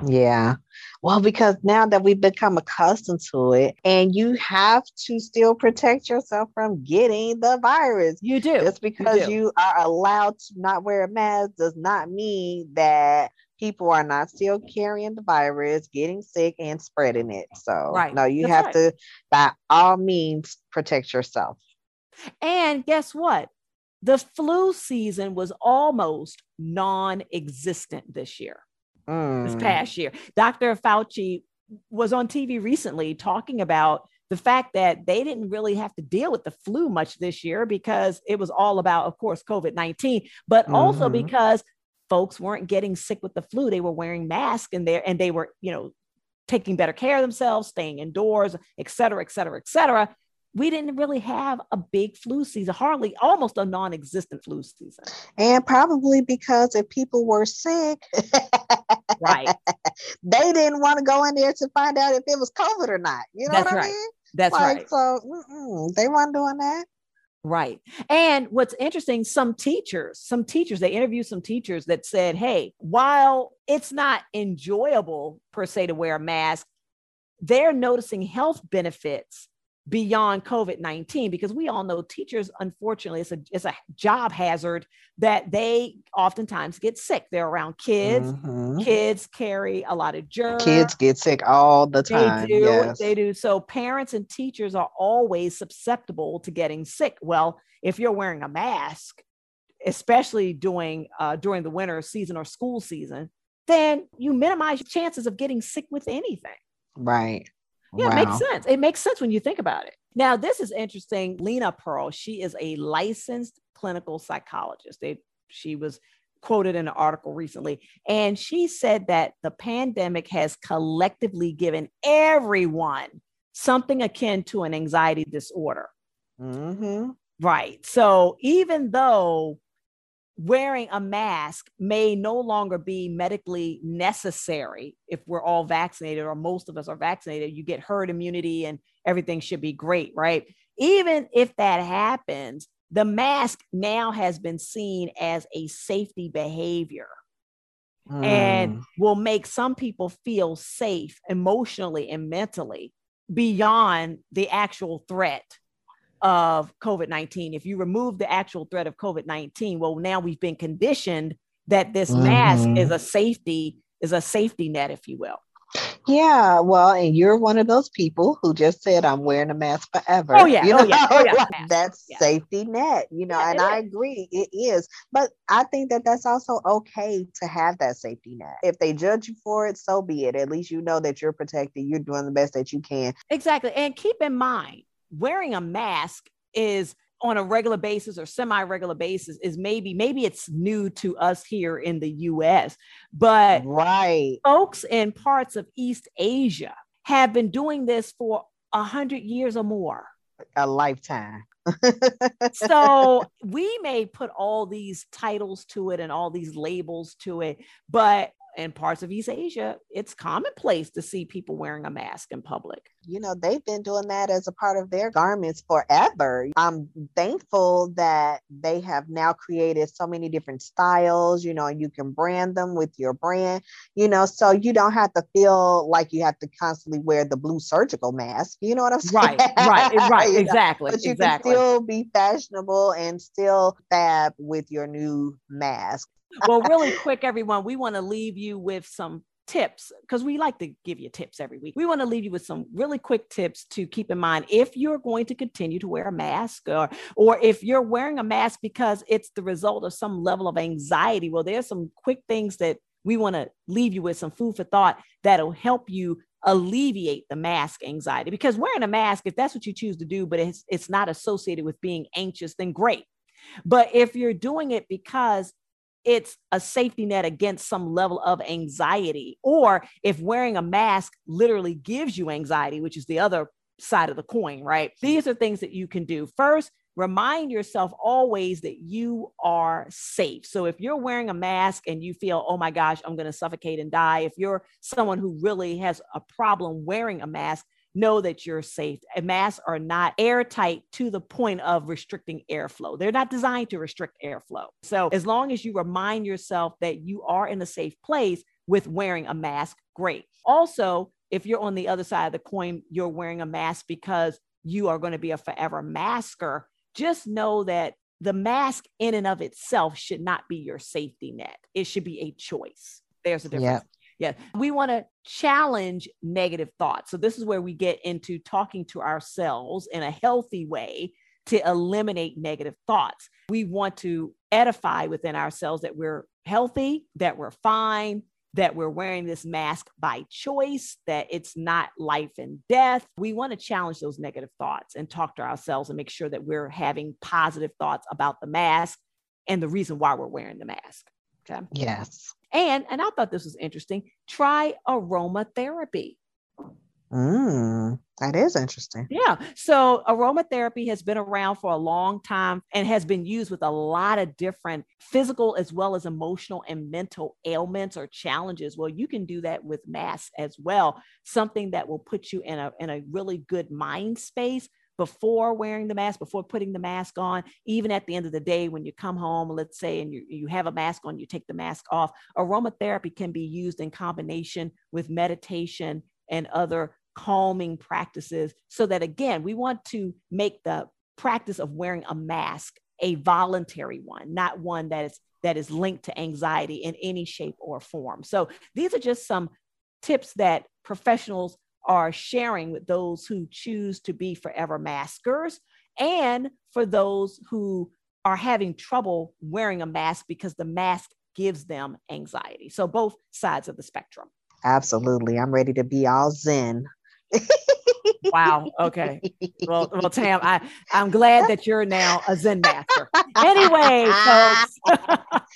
Yeah. Well, because now that we've become accustomed to it, and you have to still protect yourself from getting the virus. You do. Just because do. you, are allowed to not wear a mask does not mean that people are not still carrying the virus, getting sick, and spreading it. So, Right. no, you That's have right. to, by all means, protect yourself. And guess what? The flu season was almost non existent this year, this Mm. past year. Dr. Fauci was on TV recently talking about the fact that they didn't really have to deal with the flu much this year because it was all about, of course, COVID 19, but also Mhm. because folks weren't getting sick with the flu. They were wearing masks and there and they were, you know, taking better care of themselves, staying indoors, et cetera, et cetera, et cetera. We didn't really have a big flu season, hardly almost a non existent flu season. And probably because if people were sick, Right. they didn't want to go in there to find out if it was COVID or not. You know That's what I right. mean? That's Like, right. So they weren't doing that. Right. And what's interesting, some teachers, some teachers, they interviewed some teachers that said, hey, while it's not enjoyable per se to wear a mask, they're noticing health benefits beyond COVID 19 because we all know teachers, unfortunately, it's a, it's a job hazard that they oftentimes get sick. They're around kids. Mhm. Kids carry a lot of germs. Kids get sick all the time. They do. yes. They do. So parents and teachers are always susceptible to getting sick. Well, if you're wearing a mask, especially during uh, during the winter season or school season, then you minimize your chances of getting sick with anything. Right. Yeah, it makes sense. It makes sense when you think about it. Now, this is interesting. Lena Pearl, she is a licensed clinical psychologist. They, she was quoted in an article recently, and she said that the pandemic has collectively given everyone something akin to an anxiety disorder. Mm-hmm. Right. So even though wearing a mask may no longer be medically necessary if we're all vaccinated or most of us are vaccinated, you get herd immunity and everything should be great, right? Even if that happens, the mask now has been seen as a safety behavior and Mm. will make some people feel safe emotionally and mentally beyond the actual threat of COVID 19. If you remove the actual threat of COVID 19, well, now we've been conditioned that this mask Mhm. is a safety, is a safety net, if you will. Yeah, well, and you're one of those people who just said I'm wearing a mask forever. Oh, yeah, you oh, know, yeah, oh, yeah, that's yeah. safety net, you know, Yeah, and I is. agree it is. But I think that that's also okay to have that safety net. If they judge you for it, so be it. At least you know that you're protected. You're doing the best that you can. Exactly. And keep in mind, wearing a mask is on a regular basis or semi-regular basis is maybe maybe it's new to us here in the US but right folks in parts of East Asia have been doing this for a hundred years or more A lifetime. so we may put all these titles to it and all these labels to it but in parts of East Asia it's commonplace to see people wearing a mask in public you know, they've been doing that as a part of their garments forever. I'm thankful that they have now created so many different styles, you know, and you can brand them with your brand, you know, so you don't have to feel like you have to constantly wear the blue surgical mask. You know what I'm saying? Right, right, right, You know, exactly, But you exactly. can still be fashionable and still fab with your new mask. Well, really quick, everyone, we want to leave you with some tips because we like to give you tips every week. We want to leave you with some really quick tips to keep in mind if you're going to continue to wear a mask or or if you're wearing a mask because it's the result of some level of anxiety. Well, there's some quick things that we want to leave you with some food for thought that'll help you alleviate the mask anxiety because wearing a mask if that's what you choose to do but it's it's not associated with being anxious then great but if you're doing it because it's a safety net against some level of anxiety, or if wearing a mask literally gives you anxiety, which is the other side of the coin, right? These are things that you can do. First, remind yourself always that you are safe. So if you're wearing a mask and you feel, oh my gosh, I'm going to suffocate and die, if you're someone who really has a problem wearing a mask, know that you're safe. Masks are not airtight to the point of restricting airflow. They're not designed to restrict airflow. So as long as you remind yourself that you are in a safe place, with wearing a mask, great. Also, if you're on the other side of the coin, you're wearing a mask because you are going to be a forever masker, just know that the mask in and of itself should not be your safety net. It should be a choice. There's a difference. Yeah. We want to challenge negative thoughts. So, this is where we get into talking to ourselves in a healthy way to eliminate negative thoughts. We want to edify within ourselves that we're healthy, that we're fine, that we're wearing this mask by choice, that it's not life and death. We want to challenge those negative thoughts and talk to ourselves and make sure that we're having positive thoughts about the mask and the reason why we're wearing the mask. Okay. Yes. And and I thought this was interesting. Try aromatherapy. Mm, that is interesting. Yeah. So aromatherapy has been around for a long time and has been used with a lot of different physical as well as emotional and mental ailments or challenges. Well, you can do that with masks as well. Something that will put you in a in a really good mind space before wearing the mask, before putting the mask on, even at the end of the day when you come home, let's say, and you, you have a mask on, you take the mask off. Aromatherapy can be used in combination with meditation and other calming practices so that again we want to make the practice of wearing a mask a voluntary one not one that is that is linked to anxiety in any shape or form so these are just some tips that professionals are sharing with those who choose to be forever maskers and for those who are having trouble wearing a mask because the mask gives them anxiety so both sides of the spectrum Absolutely. I'm ready to be all zen. wow. Okay. Well, well, Tam, I, I'm glad that you're now a Zen master. Anyway, folks.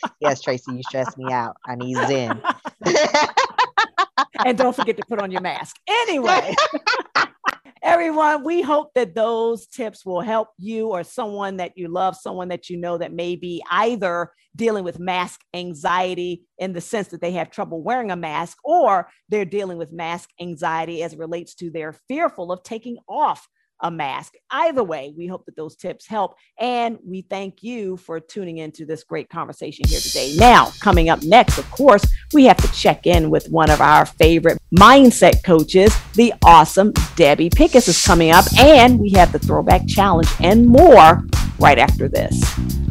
yes, Tracy, you stress me out. I need zen. and don't forget to put on your mask. Anyway. Everyone, we hope that those tips will help you or someone that you love, someone that you know that may be either dealing with mask anxiety in the sense that they have trouble wearing a mask, or they're dealing with mask anxiety as it relates to they're fearful of taking off a mask. Either way, we hope that those tips help. And we thank you for tuning into this great conversation here today. Now, coming up next, of course, we have to check in with one of our favorite mindset coaches, the awesome Debbie Pickus is coming up. And we have the throwback challenge and more right after this.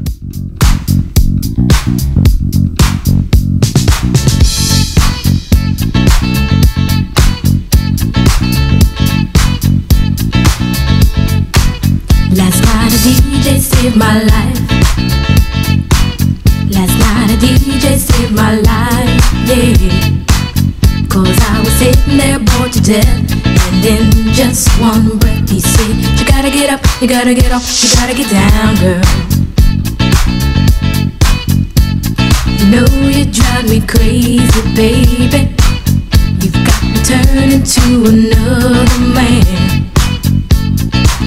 Saved my life. Last night a DJ saved my life, yeah. Cause I was sitting there bored to death. And in just one breath he said, You gotta get up, you gotta get off, you gotta get down, girl. You know you drive me crazy, baby. You've got me turning to another man.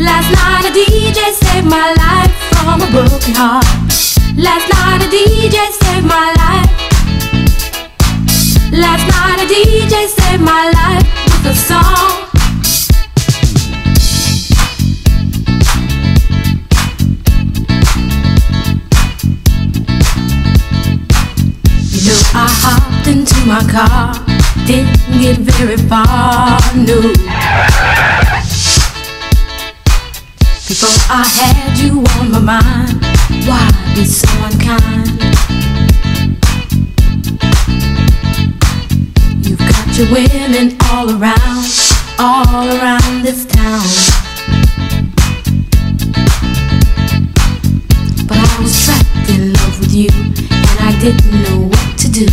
Last night a DJ saved my life from a broken heart. Last night a DJ saved my life. Last night a DJ saved my life with a song. You know I hopped into my car, didn't get very far, no. Before I had you on my mind, why be so unkind? You've got your women all around, all around this town. But I was trapped in love with you, and I didn't know what to do.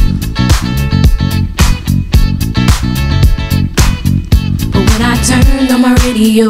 But when I turned on my radio,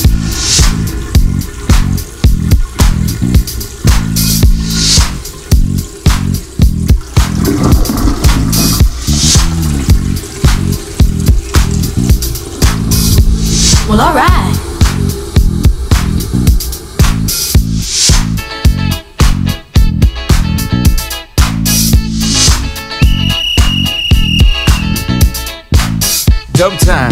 Alright. Dub time.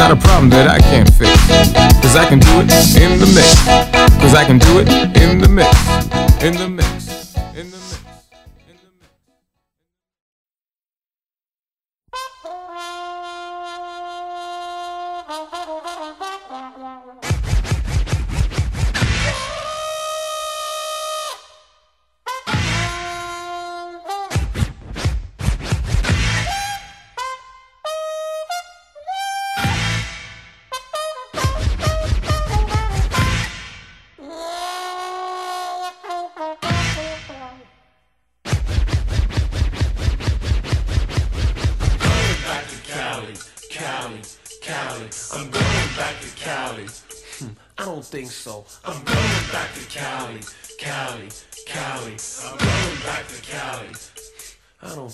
Not a problem that I can't fix. Cause I can do it in the mix. Cause I can do it in the mix. In the mix.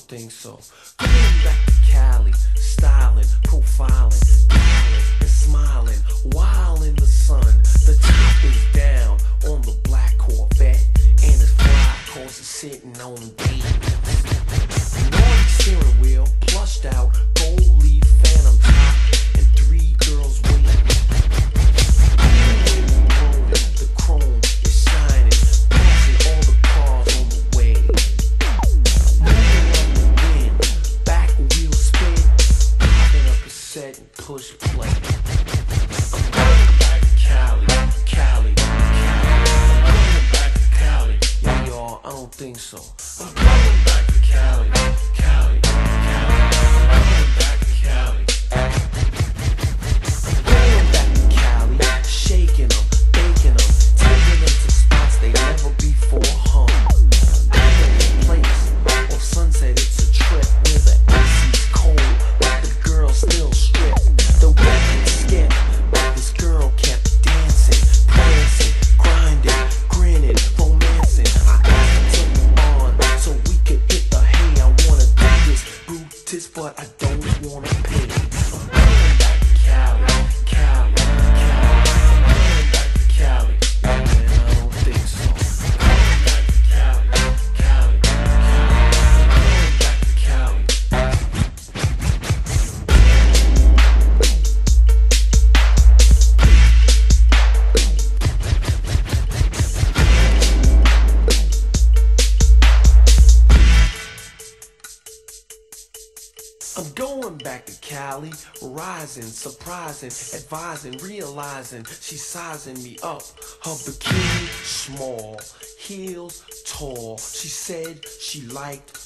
Think so. Liked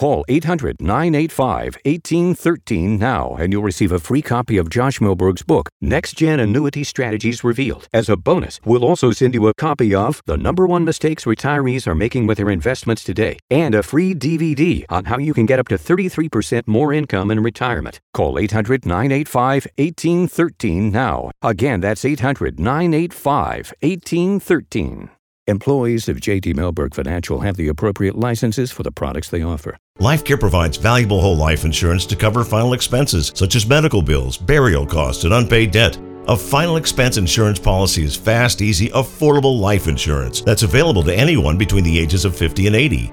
Call 800 985 1813 now and you'll receive a free copy of Josh Mellberg's book, Next Gen Annuity Strategies Revealed. As a bonus, we'll also send you a copy of The Number One Mistakes Retirees Are Making with Their Investments Today and a free DVD on how you can get up to 33% more income in retirement. Call 800 985 1813 now. Again, that's 800 985 1813. Employees of JT Mellberg Financial have the appropriate licenses for the products they offer. LifeCare provides valuable whole life insurance to cover final expenses such as medical bills, burial costs, and unpaid debt. A final expense insurance policy is fast, easy, affordable life insurance that's available to anyone between the ages of 50 and 80.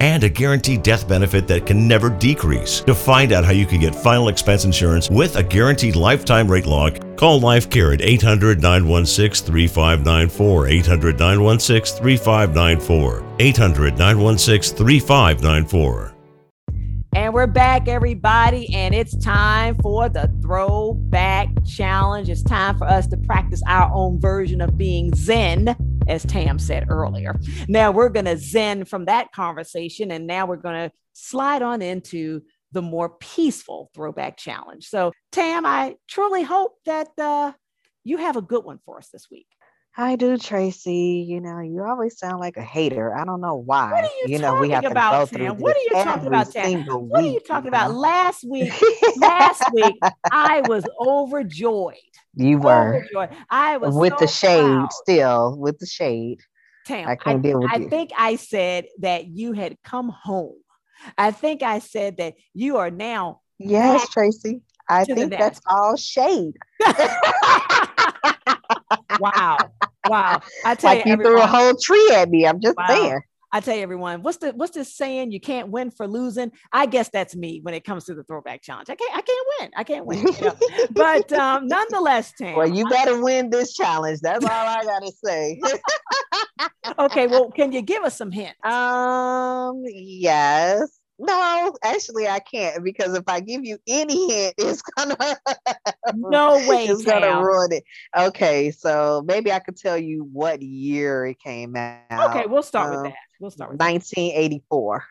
and a guaranteed death benefit that can never decrease. To find out how you can get final expense insurance with a guaranteed lifetime rate lock, call LifeCare at 800 916 3594. 800 916 3594. 800 916 3594. And we're back, everybody, and it's time for the throwback challenge. It's time for us to practice our own version of being Zen, as Tam said earlier. Now we're going to Zen from that conversation, and now we're going to slide on into the more peaceful throwback challenge. So, Tam, I truly hope that uh, you have a good one for us this week. I do, Tracy. You know, you always sound like a hater. I don't know why. What are you, know, we have talking to go about, through Tam? What are you talking about, Tam? single What are you talking about? know? Last week, last week, I was overjoyed. You were Overjoyed. I was with so the shade, proud. still with the shade. Tam, I can't deal with I you. think I said that you had come home. I think I said that you are now. Yes, Tracy. I think that's all shade. Wow. Wow. I tell Like you, you threw a whole tree at me. I'm just Wow. there. I tell you, everyone, what's the what's this saying? You can't win for losing. I guess that's me when it comes to the throwback challenge. I can't I can't win. I can't win. you know. But um, nonetheless, Tam. Well, you better win this challenge. That's all I gotta say. okay, well, can you give us some hints? Um, yes. No, actually, I can't because if I give you any hint, it's gonna No way, it's gonna ruin it. Okay, so maybe I could tell you what year it came out. Okay, we'll start with Um, that. We'll start with that. 1984.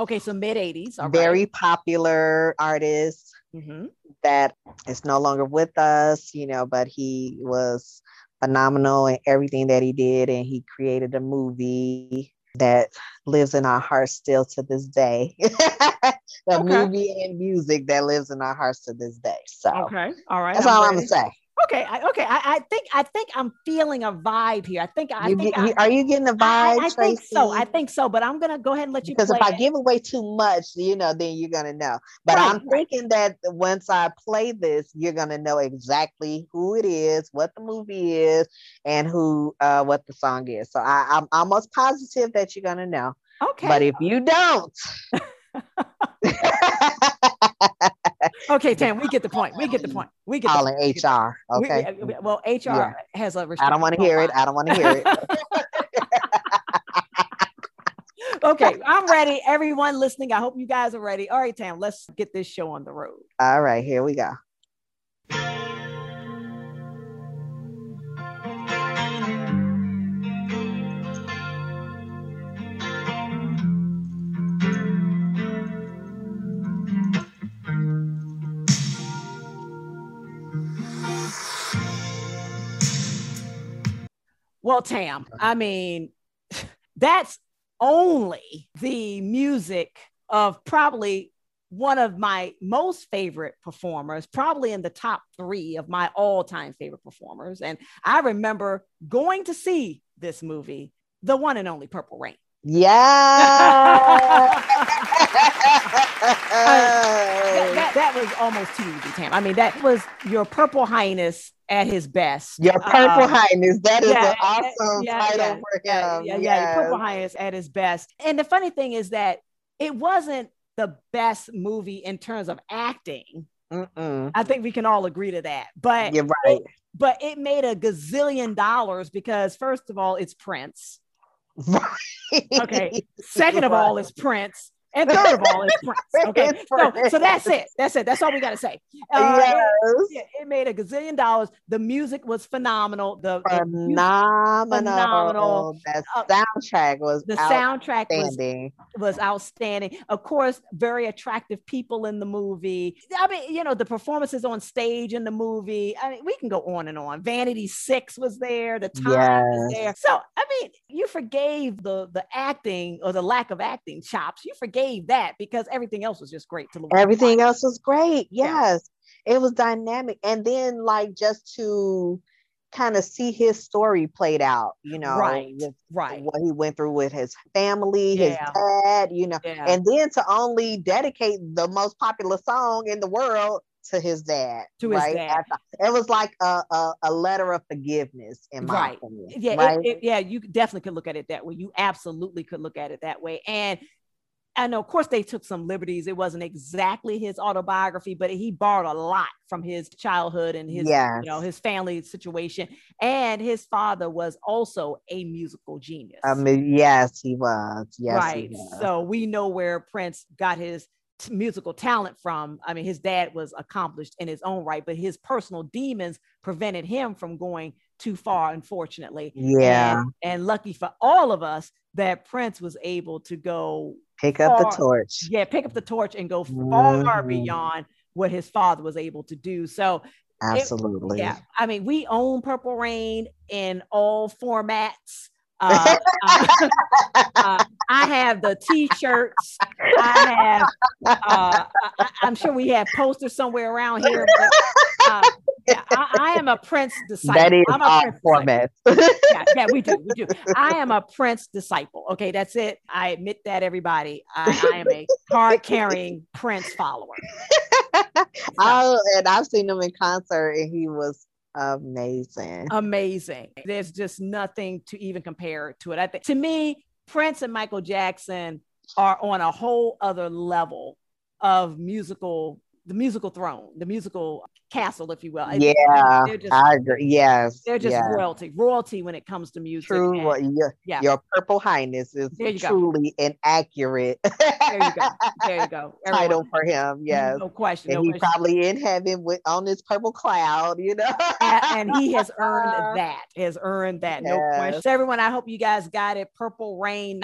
Okay, so mid 80s. All right. Very popular artist Mhm. that is no longer with us, you know, but he was phenomenal in everything that he did, and he created a movie that lives in our hearts still to this day. the Okay. movie and music that lives in our hearts to this day. So Okay. All right. that's all I'm gonna say. Okay. I, okay. I, I think I think I'm feeling a vibe here. I think I You think get- you- I, are you getting the I, vibe? I think so. I think so. But I'm gonna go ahead and let you because if I it. give away too much, you know, then you're gonna know. But Right, I'm thinking that once I play this, you're gonna know exactly who it is, what the movie is, and who uh what the song is. So I, I'm almost positive that you're gonna know. Okay. But if you don't, okay, Tam, we get the point. We get the point. We get the point. HR. Okay. we- well, HR Yeah. has a. I don't want to hear it. I don't want to hear it. okay, I'm ready. Everyone listening, I hope you guys are ready. All right, Tam, let's get this show on the road. All right, here we go. Well, Tam, I uh-huh. mean, that's only the music of probably one of my most favorite performers, probably in the top three of my all time favorite performers. And I remember going to see this movie, the one and only Purple Rain. Yeah. that, that, that was almost too easy, Tam. I mean, that was your Purple Highness at his best. Your Purple Um, Highness. That is yeah, an awesome yeah, title yeah, for him. yeah, yeah, yeah, your Purple. Highness at his best. And the funny thing is that it wasn't the best movie in terms of acting. Mm-mm. I think we can all agree to that. But You're right. it- but it made a gazillion dollars because first of all, it's Prince. Okay. Second of all, is Prince. And third of all, it's Prince. Okay. So, so that's it. That's it. That's all we got to say. Uh, Yes. it, it made a gazillion dollars. The music was phenomenal. The, the phenomenal. phenomenal. That Uh, soundtrack was the soundtrack was outstanding. was outstanding. Of course, very attractive people in the movie. I mean, you know, the performances on stage in the movie. I mean, we can go on and on. Vanity Six was there, the time was there. So, mean, you forgave the the acting or the lack of acting chops. You forgave that because everything else was just great to look. Everything else was great. Yes. It was dynamic. And then like just to kind of see his story played out, you know, Right, right. what he went through with his family, his dad, you know, Yeah. and then to only dedicate the most popular song in the world to his dad. To his right? dad. I It was like a, a, a letter of forgiveness, in my right. opinion. Yeah, right? it- yeah, you definitely could look at it that way. You absolutely could look at it that way. And I know, of course, they took some liberties. It wasn't exactly his autobiography, but he borrowed a lot from his childhood and his, Yes. you know, his family situation. And his father was also a musical genius. I mean, yes, he was. Yes, right. was. So we know where Prince got his musical talent from. I mean, his dad was accomplished in his own right, but his personal demons prevented him from going too far, unfortunately. Yeah. And, and lucky for all of us that Prince was able to go Pick up the torch. Yeah, pick up the torch and go far Mhm. beyond what his father was able to do. So it- Absolutely. yeah, I mean, we own Purple Rain in all formats. Uh, uh, uh, I have the T-shirts. I have. Uh, I, I'm sure we have posters somewhere around here. But, uh, yeah, I, I am a Prince disciple. That is I'm a Prince disciple. yeah, yeah, we do, we do. I am a Prince disciple. Okay, that's it. I admit that, everybody. I, I am a card-carrying Prince follower. Oh, and I've seen him in concert, and he was amazing. amazing. There's just nothing to even compare to it. I think to me, Prince and Michael Jackson are on a whole other level of musical, the musical throne, the musical castle, if you will. I- yeah, they're just, I agree. Yes, they're just yes. royalty, royalty when it comes to music. True. and- Your, yeah. your Purple Highness is you go. truly an accurate there you go. There you go. title for him. Yes. No question. and no he's probably in heaven with on this purple cloud, you know. A- and he has earned that has earned that no question so everyone i hope you guys got it purple rain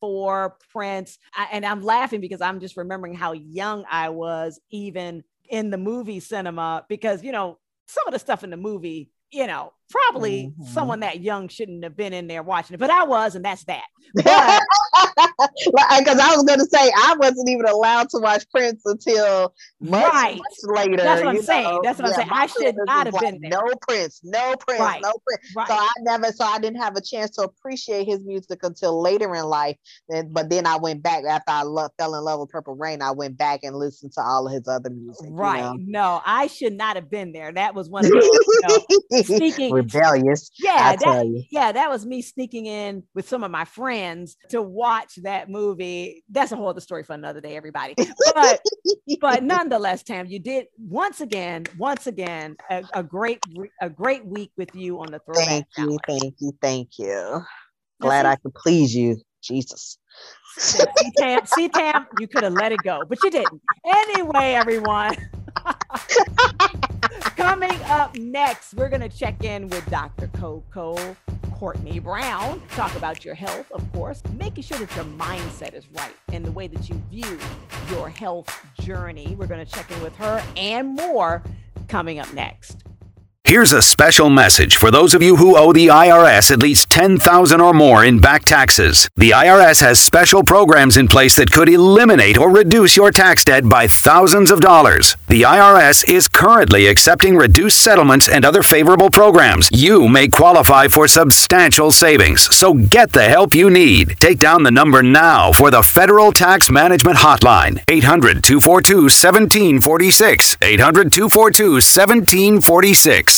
1984 prince I- and i'm laughing because i'm just remembering how young i was even in the movie cinema because you know some of the stuff in the movie you know, probably Mm-hmm. someone that young shouldn't have been in there watching it, but I was, and that's that. Because I was going to say I wasn't even allowed to watch Prince until much, Right. much later. That's what I'm saying. know. That's what I'm saying. I should not have been there. No Prince, no Prince, Right. no Prince. So I never, so I didn't have a chance to appreciate his music until later in life. Then, but then I went back after I lo- fell in love with Purple Rain. I went back and listened to all of his other music. you Right. know. No, I should not have been there. That was one of the you know, sneaking. Rebellious. Yeah, that, you. yeah, that was me sneaking in with some of my friends to watch that movie. That's a whole other story for another day, everybody. But but nonetheless, Tam, you did once again, once again, a, a great a great week with you on the throwback. Thank you, thank you, thank you. Glad I could please you. Jesus. See, Tam, see, Tam, you could have let it go, but you didn't. Anyway, everyone. Coming up next, we're going to check in with Dr. Coco Courtney Brown, talk about your health, of course, making sure that your mindset is right and the way that you view your health journey. We're going to check in with her and more coming up next. Here's a special message for those of you who owe the IRS at least 10,000 or more in back taxes. The IRS has special programs in place that could eliminate or reduce your tax debt by thousands of dollars. The IRS is currently accepting reduced settlements and other favorable programs. You may qualify for substantial savings, so get the help you need. Take down the number now for the Federal Tax Management Hotline 800 242 1746. 800 242 1746.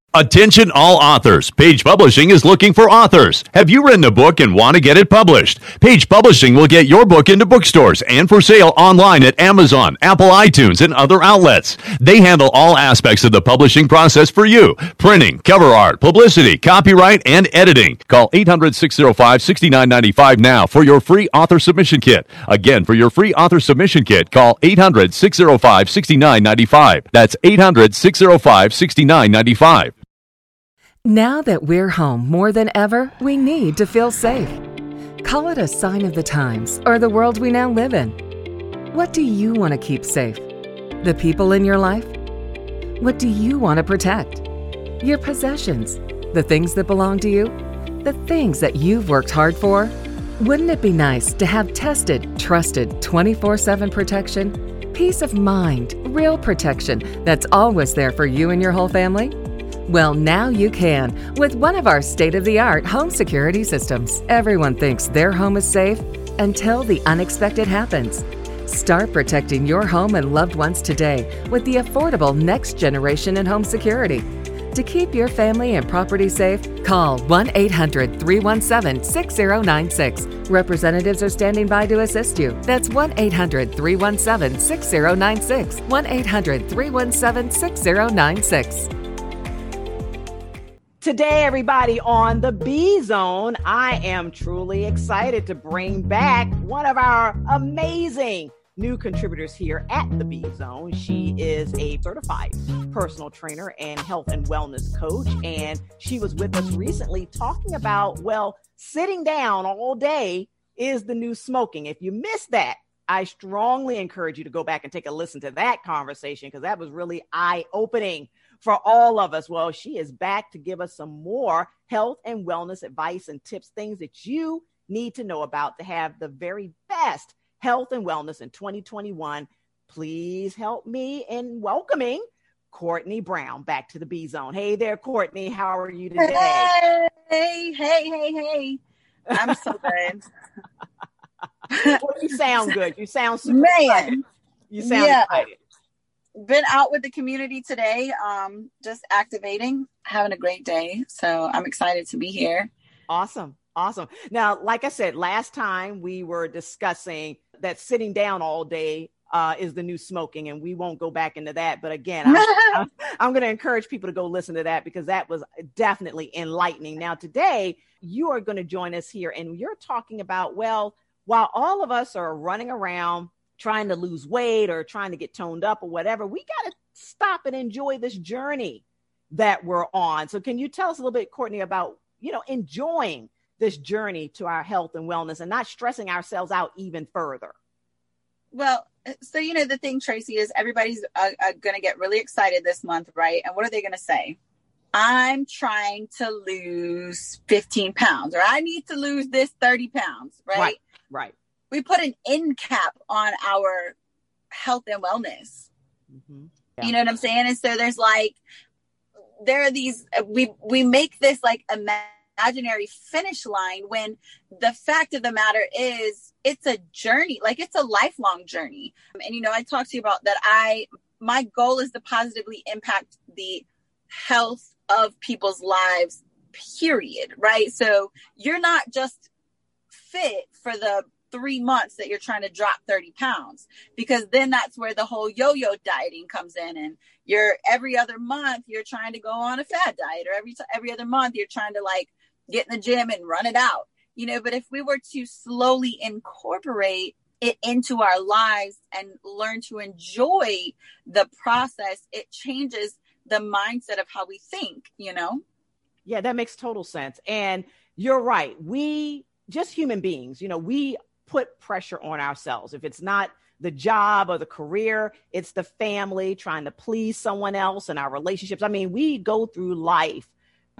Attention all authors. Page Publishing is looking for authors. Have you written a book and want to get it published? Page Publishing will get your book into bookstores and for sale online at Amazon, Apple iTunes, and other outlets. They handle all aspects of the publishing process for you. Printing, cover art, publicity, copyright, and editing. Call 800-605-6995 now for your free author submission kit. Again, for your free author submission kit, call 800-605-6995. That's 800-605-6995. Now that we're home more than ever, we need to feel safe. Call it a sign of the times or the world we now live in. What do you want to keep safe? The people in your life? What do you want to protect? Your possessions? The things that belong to you? The things that you've worked hard for? Wouldn't it be nice to have tested, trusted 24 7 protection? Peace of mind, real protection that's always there for you and your whole family? Well, now you can with one of our state of the art home security systems. Everyone thinks their home is safe until the unexpected happens. Start protecting your home and loved ones today with the affordable next generation in home security. To keep your family and property safe, call 1 800 317 6096. Representatives are standing by to assist you. That's 1 800 317 6096. 1 800 317 6096. Today, everybody on the B Zone, I am truly excited to bring back one of our amazing new contributors here at the B Zone. She is a certified personal trainer and health and wellness coach, and she was with us recently talking about, well, sitting down all day is the new smoking. If you missed that, I strongly encourage you to go back and take a listen to that conversation because that was really eye opening for all of us. Well, she is back to give us some more health and wellness advice and tips, things that you need to know about to have the very best health and wellness in 2021. Please help me in welcoming Courtney Brown back to the B Zone. Hey there, Courtney. How are you today? Hey, hey, hey, hey. I'm so good. well, you sound good. You sound super Man. excited. You sound Yeah. excited. Been out with the community today, um, just activating, having a great day. So I'm excited to be here. Awesome. Awesome. Now, like I said, last time we were discussing that sitting down all day uh, is the new smoking, and we won't go back into that. But again, I'm, I'm, I'm going to encourage people to go listen to that because that was definitely enlightening. Now, today, you are going to join us here, and you're talking about, well, while all of us are running around trying to lose weight or trying to get toned up or whatever, we got to stop and enjoy this journey that we're on. So, can you tell us a little bit, Courtney, about you know enjoying this journey to our health and wellness and not stressing ourselves out even further? Well, so you know the thing, Traci, is everybody's uh, uh, going to get really excited this month, right? And what are they going to say? I'm trying to lose 15 pounds or I need to lose this 30 pounds, right? Right. Right. We put an end cap on our health and wellness. Mm-hmm. You know what I'm saying? And so there's like, there are these, we, we make this like imaginary finish line when the fact of the matter is it's a journey, like it's a lifelong journey. And, you know, I talked to you about that. I, my goal is to positively impact the health of people's lives, period. Right. So you're not just fit for the three months that you're trying to drop 30 pounds because then that's where the whole yo-yo dieting comes in and you're every other month you're trying to go on a fad diet or every every other month you're trying to like get in the gym and run it out you know but if we were to slowly incorporate it into our lives and learn to enjoy the process it changes the mindset of how we think you know Yeah, that makes total sense. And you're right. We just human beings, you know, we put pressure on ourselves. If it's not the job or the career, it's the family trying to please someone else and our relationships. I mean, we go through life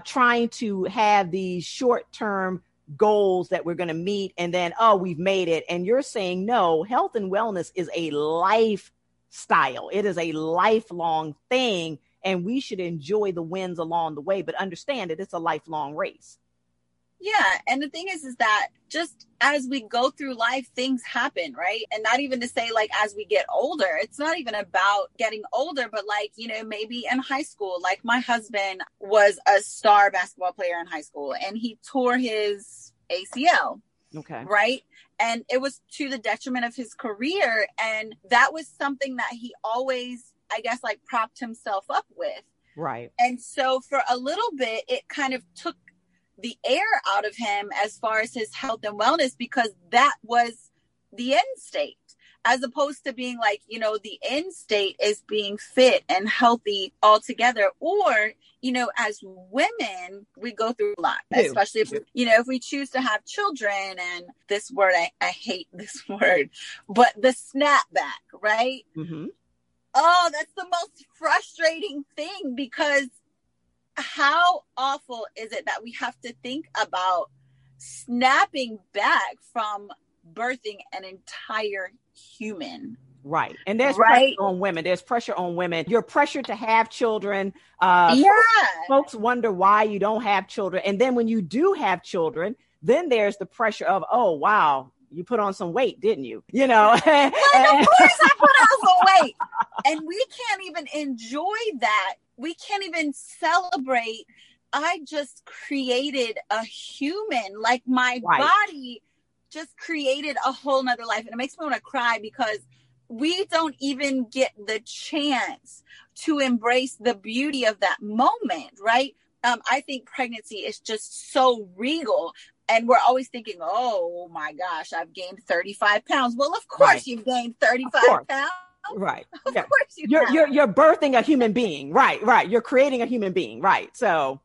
trying to have these short term goals that we're going to meet and then, oh, we've made it. And you're saying, no, health and wellness is a lifestyle, it is a lifelong thing. And we should enjoy the wins along the way, but understand that it's a lifelong race. Yeah, and the thing is, is that just as we go through life, things happen, right? And not even to say like as we get older, it's not even about getting older, but like, you know, maybe in high school, like my husband was a star basketball player in high school and he tore his ACL, Okay. right? And it was to the detriment of his career. And that was something that he always, I guess, like propped himself up with. Right. And so for a little bit, it kind of took the air out of him as far as his health and wellness because that was the end state. As opposed to being like, you know, the end state is being fit and healthy altogether. Or, you know, as women, we go through a lot, especially if, you know, if we choose to have children and this word, I, I hate this word, but the snapback, right? Mm-hmm. Oh, that's the most frustrating thing because how awful is it that we have to think about snapping back from birthing an entire human? Right. And there's Right. pressure on women. There's pressure on women. You're pressured to have children. Uh, Yeah. Folks wonder why you don't have children. And then when you do have children, then there's the pressure of, oh, wow, you put on some weight, didn't you? You know? Of course I put on some weight. And we can't even enjoy that. We can't even celebrate. I just created a human. Like my Right. body just created a whole nother life. And it makes me want to cry because we don't even get the chance to embrace the beauty of that moment, right? Um, I think pregnancy is just so regal. And we're always thinking, oh my gosh, I've gained 35 pounds. Well, of course Right. you've gained 35 course. pounds. Right. Of Yeah. course you You're, you're, you're birthing a human being. Right. Right. You're creating a human being. Right. So,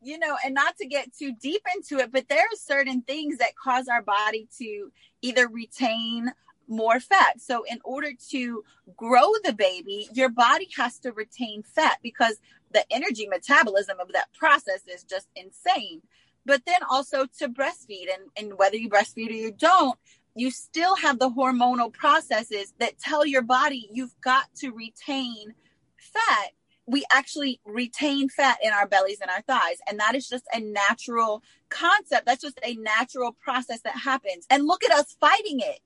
you know, and not to get too deep into it, but there are certain things that cause our body to either retain more fat. So, in order to grow the baby, your body has to retain fat because the energy metabolism of that process is just insane. But then also to breastfeed, and, and whether you breastfeed or you don't, you still have the hormonal processes that tell your body you've got to retain fat we actually retain fat in our bellies and our thighs. And that is just a natural concept. That's just a natural process that happens. And look at us fighting it.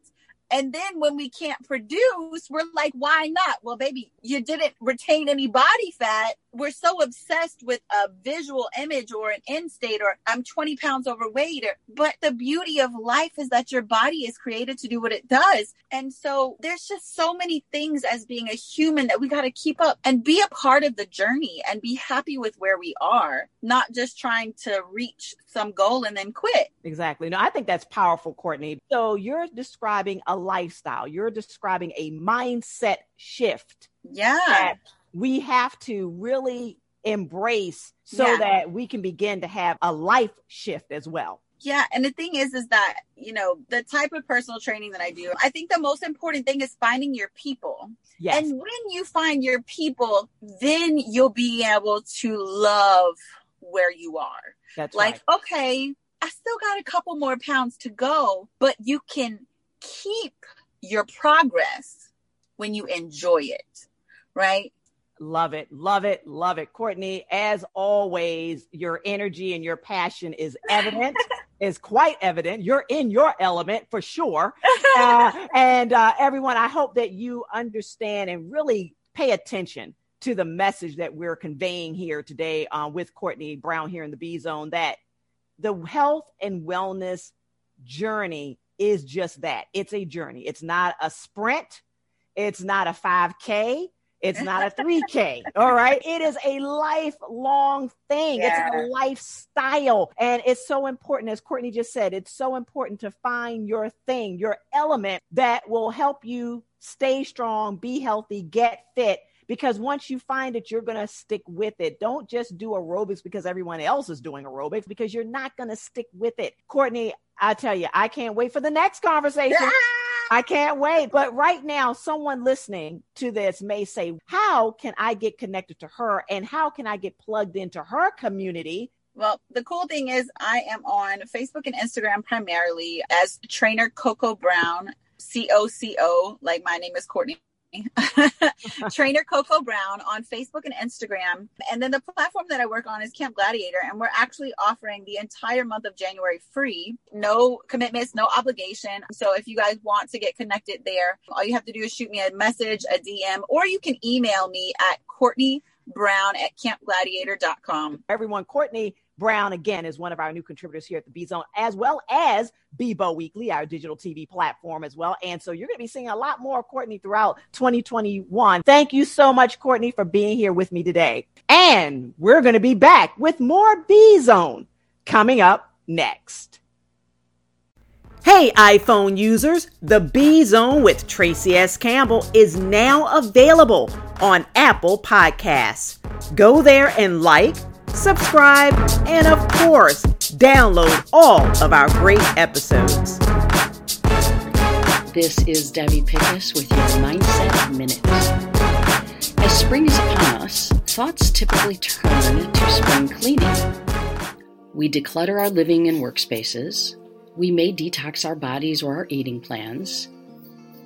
And then when we can't produce, we're like, why not? Well, baby, you didn't retain any body fat. We're so obsessed with a visual image or an end state or I'm 20 pounds overweight. Or, but the beauty of life is that your body is created to do what it does. And so there's just so many things as being a human that we got to keep up and be a part of the journey and be happy with where we are, not just trying to reach some goal and then quit. Exactly. No, I think that's powerful, Courtney. So you're describing a lifestyle, you're describing a mindset shift. Yeah. That we have to really embrace so Yeah. that we can begin to have a life shift as well. Yeah, and the thing is, is that you know the type of personal training that I do. I think the most important thing is finding your people. Yes. And when you find your people, then you'll be able to love where you are. That's like, okay, I still got a couple more pounds to go, but you can keep your progress when you enjoy it, right? Love it, love it, love it. Courtney, as always, your energy and your passion is evident, is quite evident. You're in your element for sure. Uh, and uh, everyone, I hope that you understand and really pay attention to the message that we're conveying here today uh, with Courtney Brown here in the B Zone that the health and wellness journey is just that it's a journey, it's not a sprint, it's not a 5K. It's not a 3K. All right. It is a lifelong thing. Yeah. It's a lifestyle. And it's so important, as Courtney just said, it's so important to find your thing, your element that will help you stay strong, be healthy, get fit. Because once you find it, you're going to stick with it. Don't just do aerobics because everyone else is doing aerobics because you're not going to stick with it. Courtney, I tell you, I can't wait for the next conversation. I can't wait. But right now, someone listening to this may say, How can I get connected to her? And how can I get plugged into her community? Well, the cool thing is, I am on Facebook and Instagram primarily as trainer Coco Brown, C O C O, like my name is Courtney. trainer Coco Brown on Facebook and Instagram. And then the platform that I work on is Camp Gladiator. And we're actually offering the entire month of January free, no commitments, no obligation. So if you guys want to get connected there, all you have to do is shoot me a message, a DM, or you can email me at Courtney Brown at campgladiator.com. Everyone, Courtney Brown, again, is one of our new contributors here at the B Zone, as well as Bibo Weekly, our digital TV platform as well. And so you're going to be seeing a lot more of Courtney throughout 2021. Thank you so much, Courtney, for being here with me today. And we're going to be back with more B Zone coming up next. Hey, iPhone users, the B Zone with Traci S. Campbell is now available on Apple Podcasts. Go there and like, subscribe, and of course, download all of our great episodes. This is Debbie Pickus with your Mindset Minute. As spring is upon us, thoughts typically turn to spring cleaning. We declutter our living and workspaces. We may detox our bodies or our eating plans.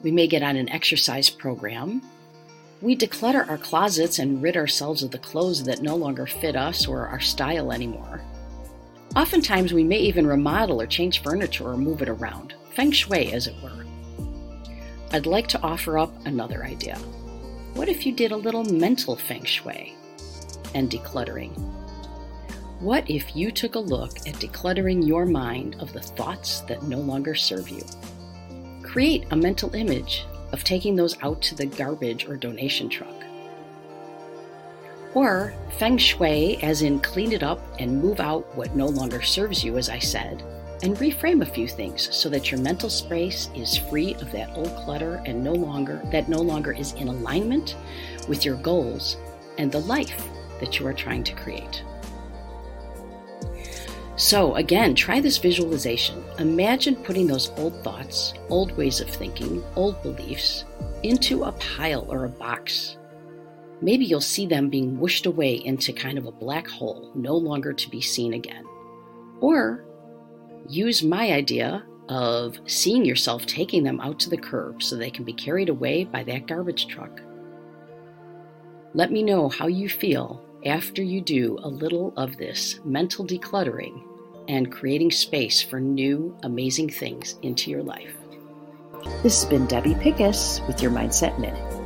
We may get on an exercise program. We declutter our closets and rid ourselves of the clothes that no longer fit us or our style anymore. Oftentimes, we may even remodel or change furniture or move it around, feng shui as it were. I'd like to offer up another idea. What if you did a little mental feng shui and decluttering? What if you took a look at decluttering your mind of the thoughts that no longer serve you? Create a mental image of taking those out to the garbage or donation truck. Or feng shui, as in clean it up and move out what no longer serves you, as I said, and reframe a few things so that your mental space is free of that old clutter and no longer that no longer is in alignment with your goals and the life that you are trying to create. So, again, try this visualization. Imagine putting those old thoughts, old ways of thinking, old beliefs into a pile or a box. Maybe you'll see them being whooshed away into kind of a black hole, no longer to be seen again. Or use my idea of seeing yourself taking them out to the curb so they can be carried away by that garbage truck. Let me know how you feel after you do a little of this mental decluttering and creating space for new, amazing things into your life. This has been Debbie Pickus with your Mindset Minute.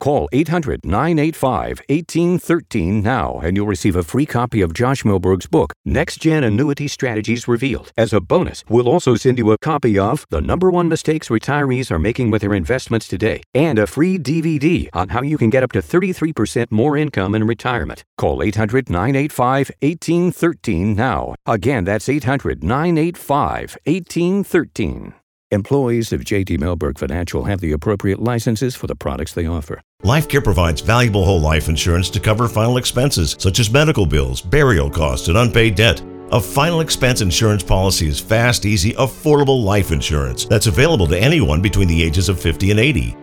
Call 800 985 1813 now and you'll receive a free copy of Josh Mellberg's book, Next Gen Annuity Strategies Revealed. As a bonus, we'll also send you a copy of The Number One Mistakes Retirees Are Making with Their Investments Today and a free DVD on how you can get up to 33% more income in retirement. Call 800 985 1813 now. Again, that's 800 985 1813. Employees of JD Mellberg Financial have the appropriate licenses for the products they offer. LifeCare provides valuable whole life insurance to cover final expenses such as medical bills, burial costs, and unpaid debt. A final expense insurance policy is fast, easy, affordable life insurance that's available to anyone between the ages of 50 and 80.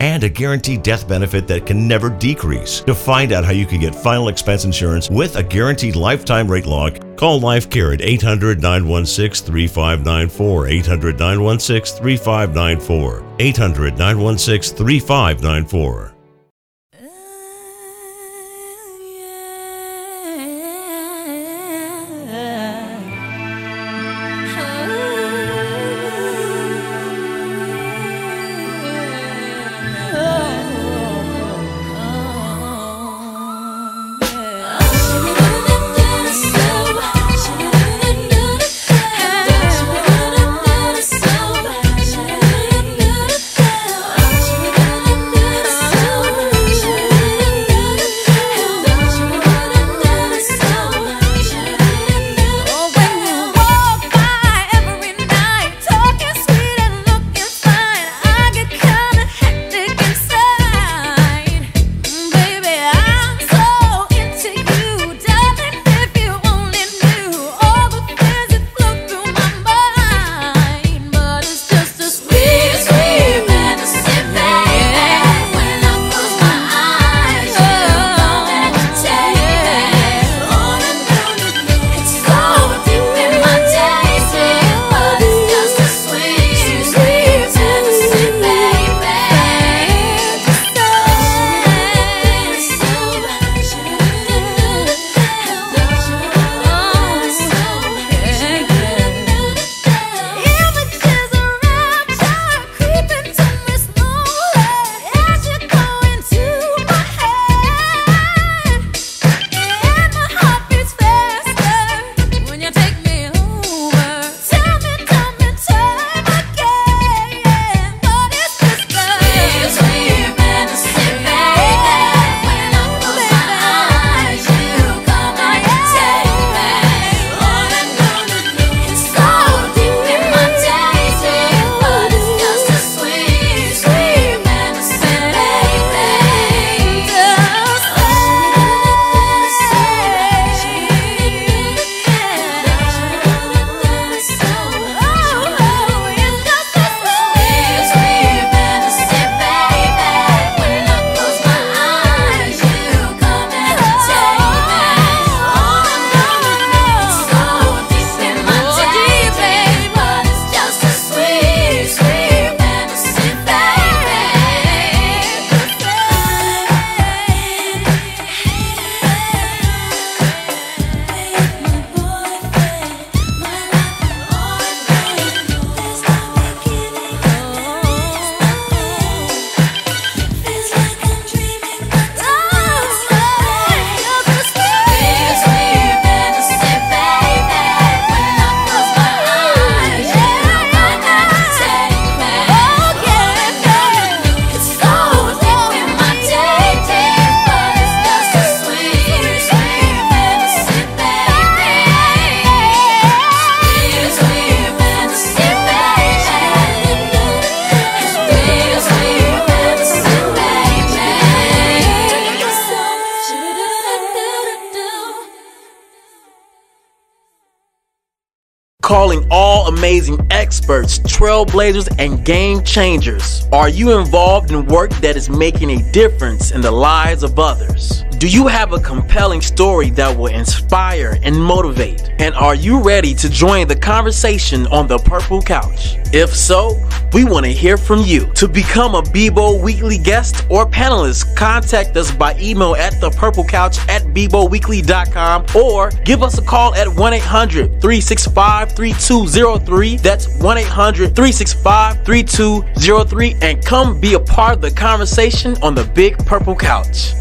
and a guaranteed death benefit that can never decrease. To find out how you can get final expense insurance with a guaranteed lifetime rate lock, call LifeCare at 800 916 3594. 800 916 3594. 800 916 3594. trailblazers and game changers? Are you involved in work that is making a difference in the lives of others? Do you have a compelling story that will inspire and motivate? And are you ready to join the conversation on the Purple Couch? If so, we want to hear from you. To become a Bibo Weekly guest or panelist, contact us by email at thepurplecouch at biboweekly.com or give us a call at 1 800 365 3203. That's 1 800 365 3203 and come be a part of the conversation on the Big Purple Couch.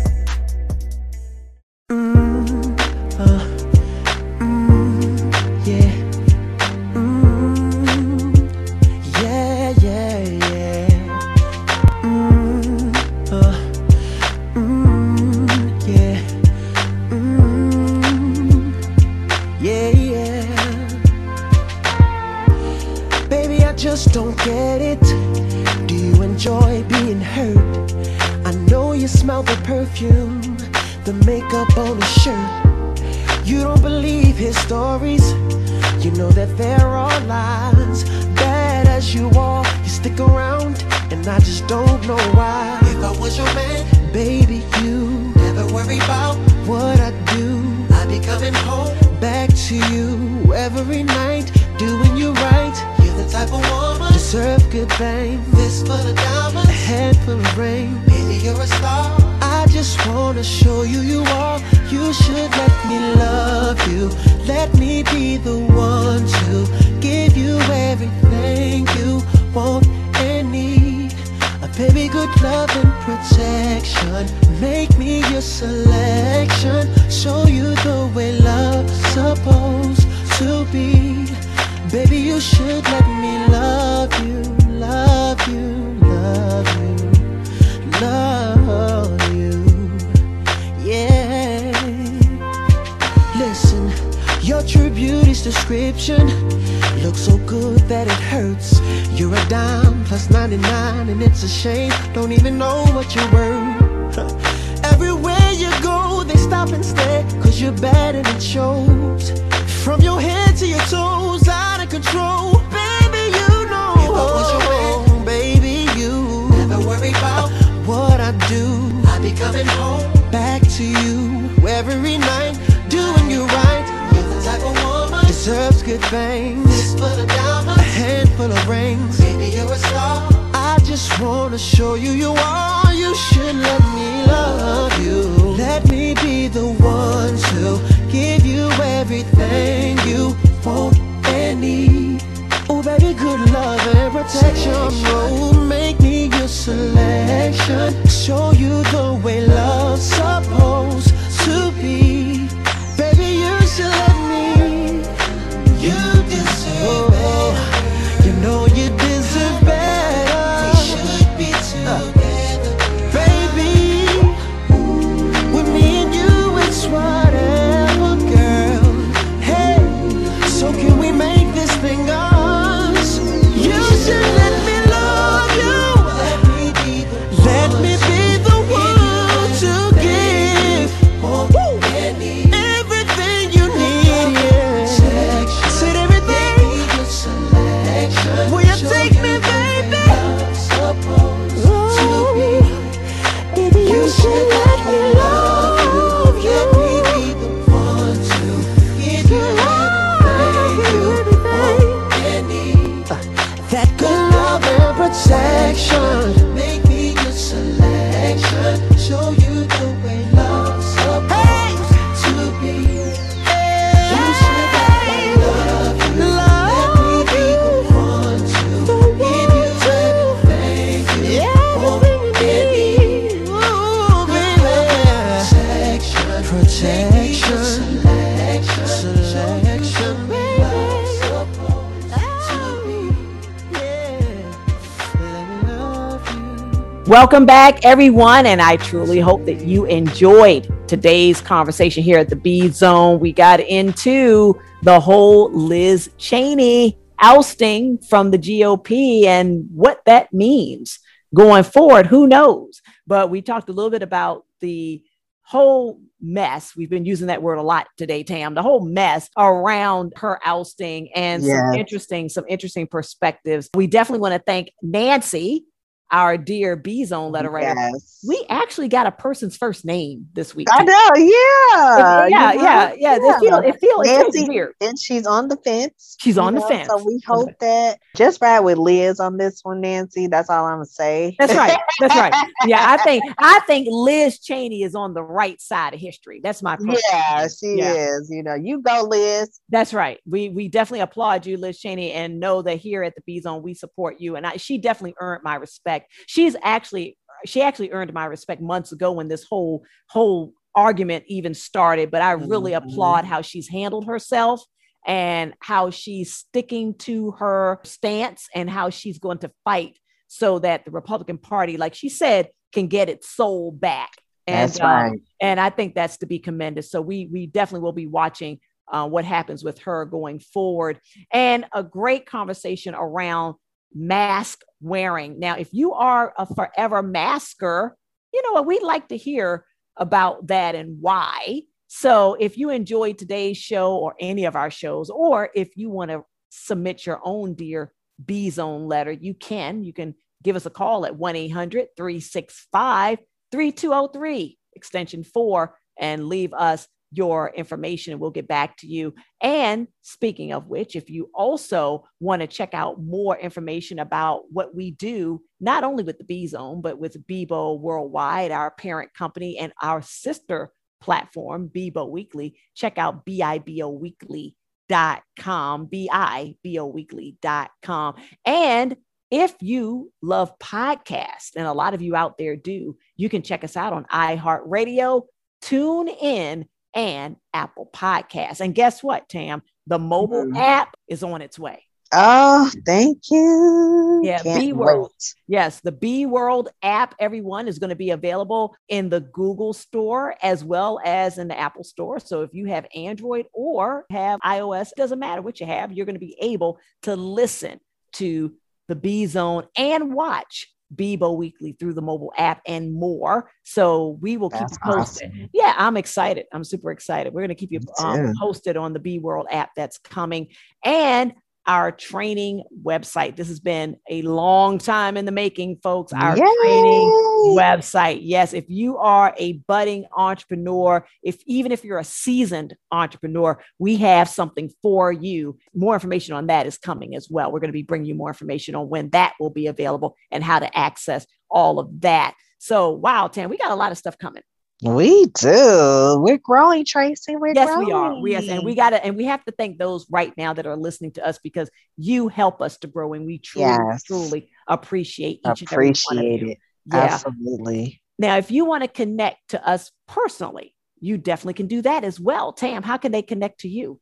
Welcome back, everyone. And I truly hope that you enjoyed today's conversation here at the B Zone. We got into the whole Liz Cheney ousting from the GOP and what that means going forward. Who knows? But we talked a little bit about the whole mess. We've been using that word a lot today, Tam. The whole mess around her ousting and yeah. some interesting, some interesting perspectives. We definitely want to thank Nancy our dear B Zone letter writer. Yes. We actually got a person's first name this week. I know, yeah, yeah, you know, yeah, yeah. It feel, it feel, it feels Nancy, weird. and she's on the fence. She's on the fence. So we hope that just ride with Liz on this one, Nancy. That's all I'm gonna say. That's right. That's right. Yeah, I think I think Liz Cheney is on the right side of history. That's my personal yeah, she Yeah. is. You know, you go, Liz. That's right. We we definitely applaud you, Liz Cheney, and know that here at the B Zone we support you. And I, she definitely earned my respect. She's actually she actually earned my respect months ago when this whole whole argument even started. But I really Mm-hmm. applaud how she's handled herself and how she's sticking to her stance and how she's going to fight so that the Republican Party, like she said, can get its soul back. And, That's um, right. and I think that's to be commended. So we we definitely will be watching uh, what happens with her going forward, and a great conversation around mask wearing. Now, if you are a forever masker, you know what we'd like to hear about that and why. So if you enjoyed today's show or any of our shows, or if you want to submit your own dear B Zone letter, you can. You can give us a call at 1 800 365 3203, extension four, and leave us your information and we'll get back to you. And speaking of which, if you also want to check out more information about what we do, not only with the B Zone, but with Bibo Worldwide, our parent company, and our sister platform, Bibo Weekly, check out biboweekly.com, B-I-B-O-weekly.com. And if you love podcasts, and a lot of you out there do, you can check us out on iHeartRadio, Tune In, and Apple Podcasts. And guess what, Tam? The mobile Mhm. app is on its way. Oh, thank you. Yeah, Can't B World. wait. Yes, the B World app, everyone is going to be available in the Google Store as well as in the Apple Store. So if you have Android or have iOS, doesn't matter what you have, you're going to be able to listen to the B Zone and watch Bibo Weekly through the mobile app and more. So we will keep That's you posted. awesome. Yeah, I'm excited. I'm super excited. We're going to keep you um, posted on the B World app that's coming and our training website. This has been a long time in the making, folks. Our Yay! training website. Yes, if you are a budding entrepreneur, if even if you're a seasoned entrepreneur, we have something for you. More information on that is coming as well. We're going to be bringing you more information on when that will be available and how to access all of that. So, wow, Tam, we got a lot of stuff coming. We do. We're growing, Traci. We're yes, growing. we are. We, yes, and we got to, and we have to thank those right now that are listening to us because you help us to grow, and we truly, Yes. truly appreciate each and every one of you. it. Yeah. Absolutely. Now, if you want to connect to us personally, you definitely can do that as well. Tam, how can they connect to you?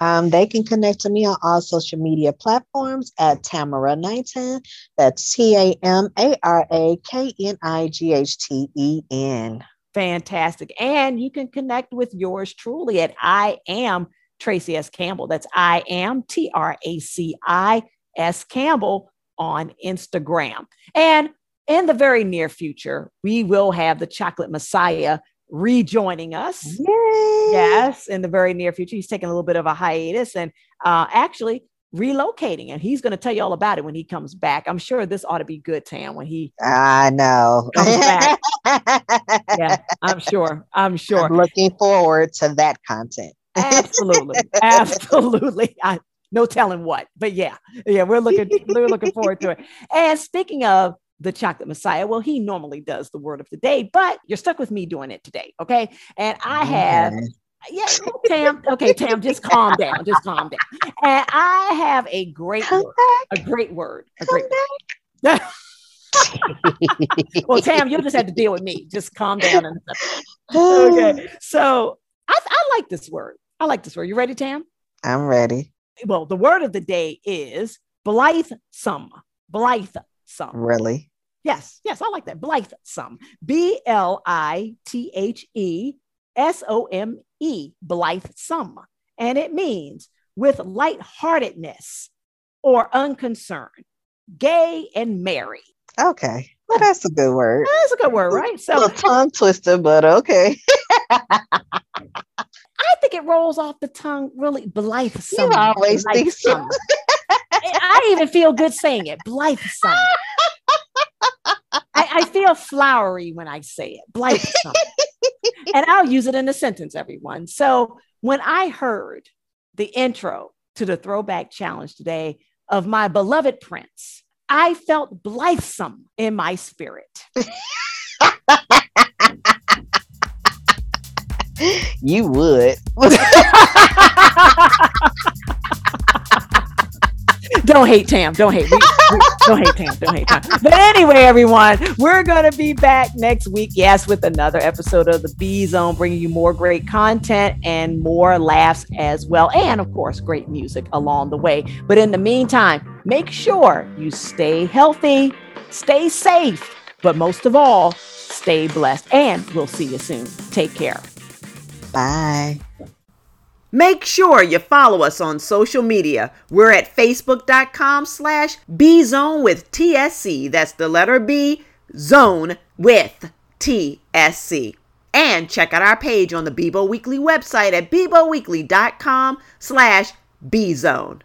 Um, they can connect to me on all social media platforms at Tamara Knighten. That's T A M A R A K N I G H T E N. Fantastic. And you can connect with yours truly at I am Traci S. Campbell. That's I am T R A C I S Campbell on Instagram. And in the very near future, we will have the Chocolate Messiah rejoining us. Yes, in the very near future. He's taking a little bit of a hiatus and uh, actually relocating, and he's going to tell you all about it when he comes back. I'm sure this ought to be good, Tam, when he I know. comes back. yeah, I'm sure. I'm sure. I'm looking forward to that content. Absolutely. Absolutely. I, no telling what, but yeah, yeah, we're looking, we're looking forward to it. And speaking of the chocolate messiah, well, he normally does the word of the day, but you're stuck with me doing it today. Okay. And I have, yeah, Tam, okay, Tam, just calm down, just calm down. And I have a great word, a great word, a great word. well, Tam, you'll just have to deal with me. Just calm down. And okay. So I, I like this word. I like this word. You ready, Tam? I'm ready. Well, the word of the day is blithesome. Blithesome. Really? Yes, yes, I like that. Blithesome. B L I T H E S O M E. Blithesome. And it means with lightheartedness or unconcern, gay and merry. Okay. Well, that's a good word. That's a good word, right? So a little tongue twister, but okay. I think it rolls off the tongue really blithesome. You always think so. I even feel good saying it. Blithesome. I, I feel flowery when I say it. Blithesome. and I'll use it in a sentence, everyone. So when I heard the intro to the throwback challenge today of my beloved Prince, I felt blithesome in my spirit. You would. don't hate Tam. Don't hate. We, we- don't hate Tam. Don't hate Tam. But anyway, everyone, we're going to be back next week, yes, with another episode of the B Zone, bringing you more great content and more laughs as well. And of course, great music along the way. But in the meantime, make sure you stay healthy, stay safe, but most of all, stay blessed. And we'll see you soon. Take care. Bye. Make sure you follow us on social media. We're at facebook.com slash bzone with TSC. That's the letter B, zone with TSC. And check out our page on the Bibo Weekly website at biboweekly.com slash bzone.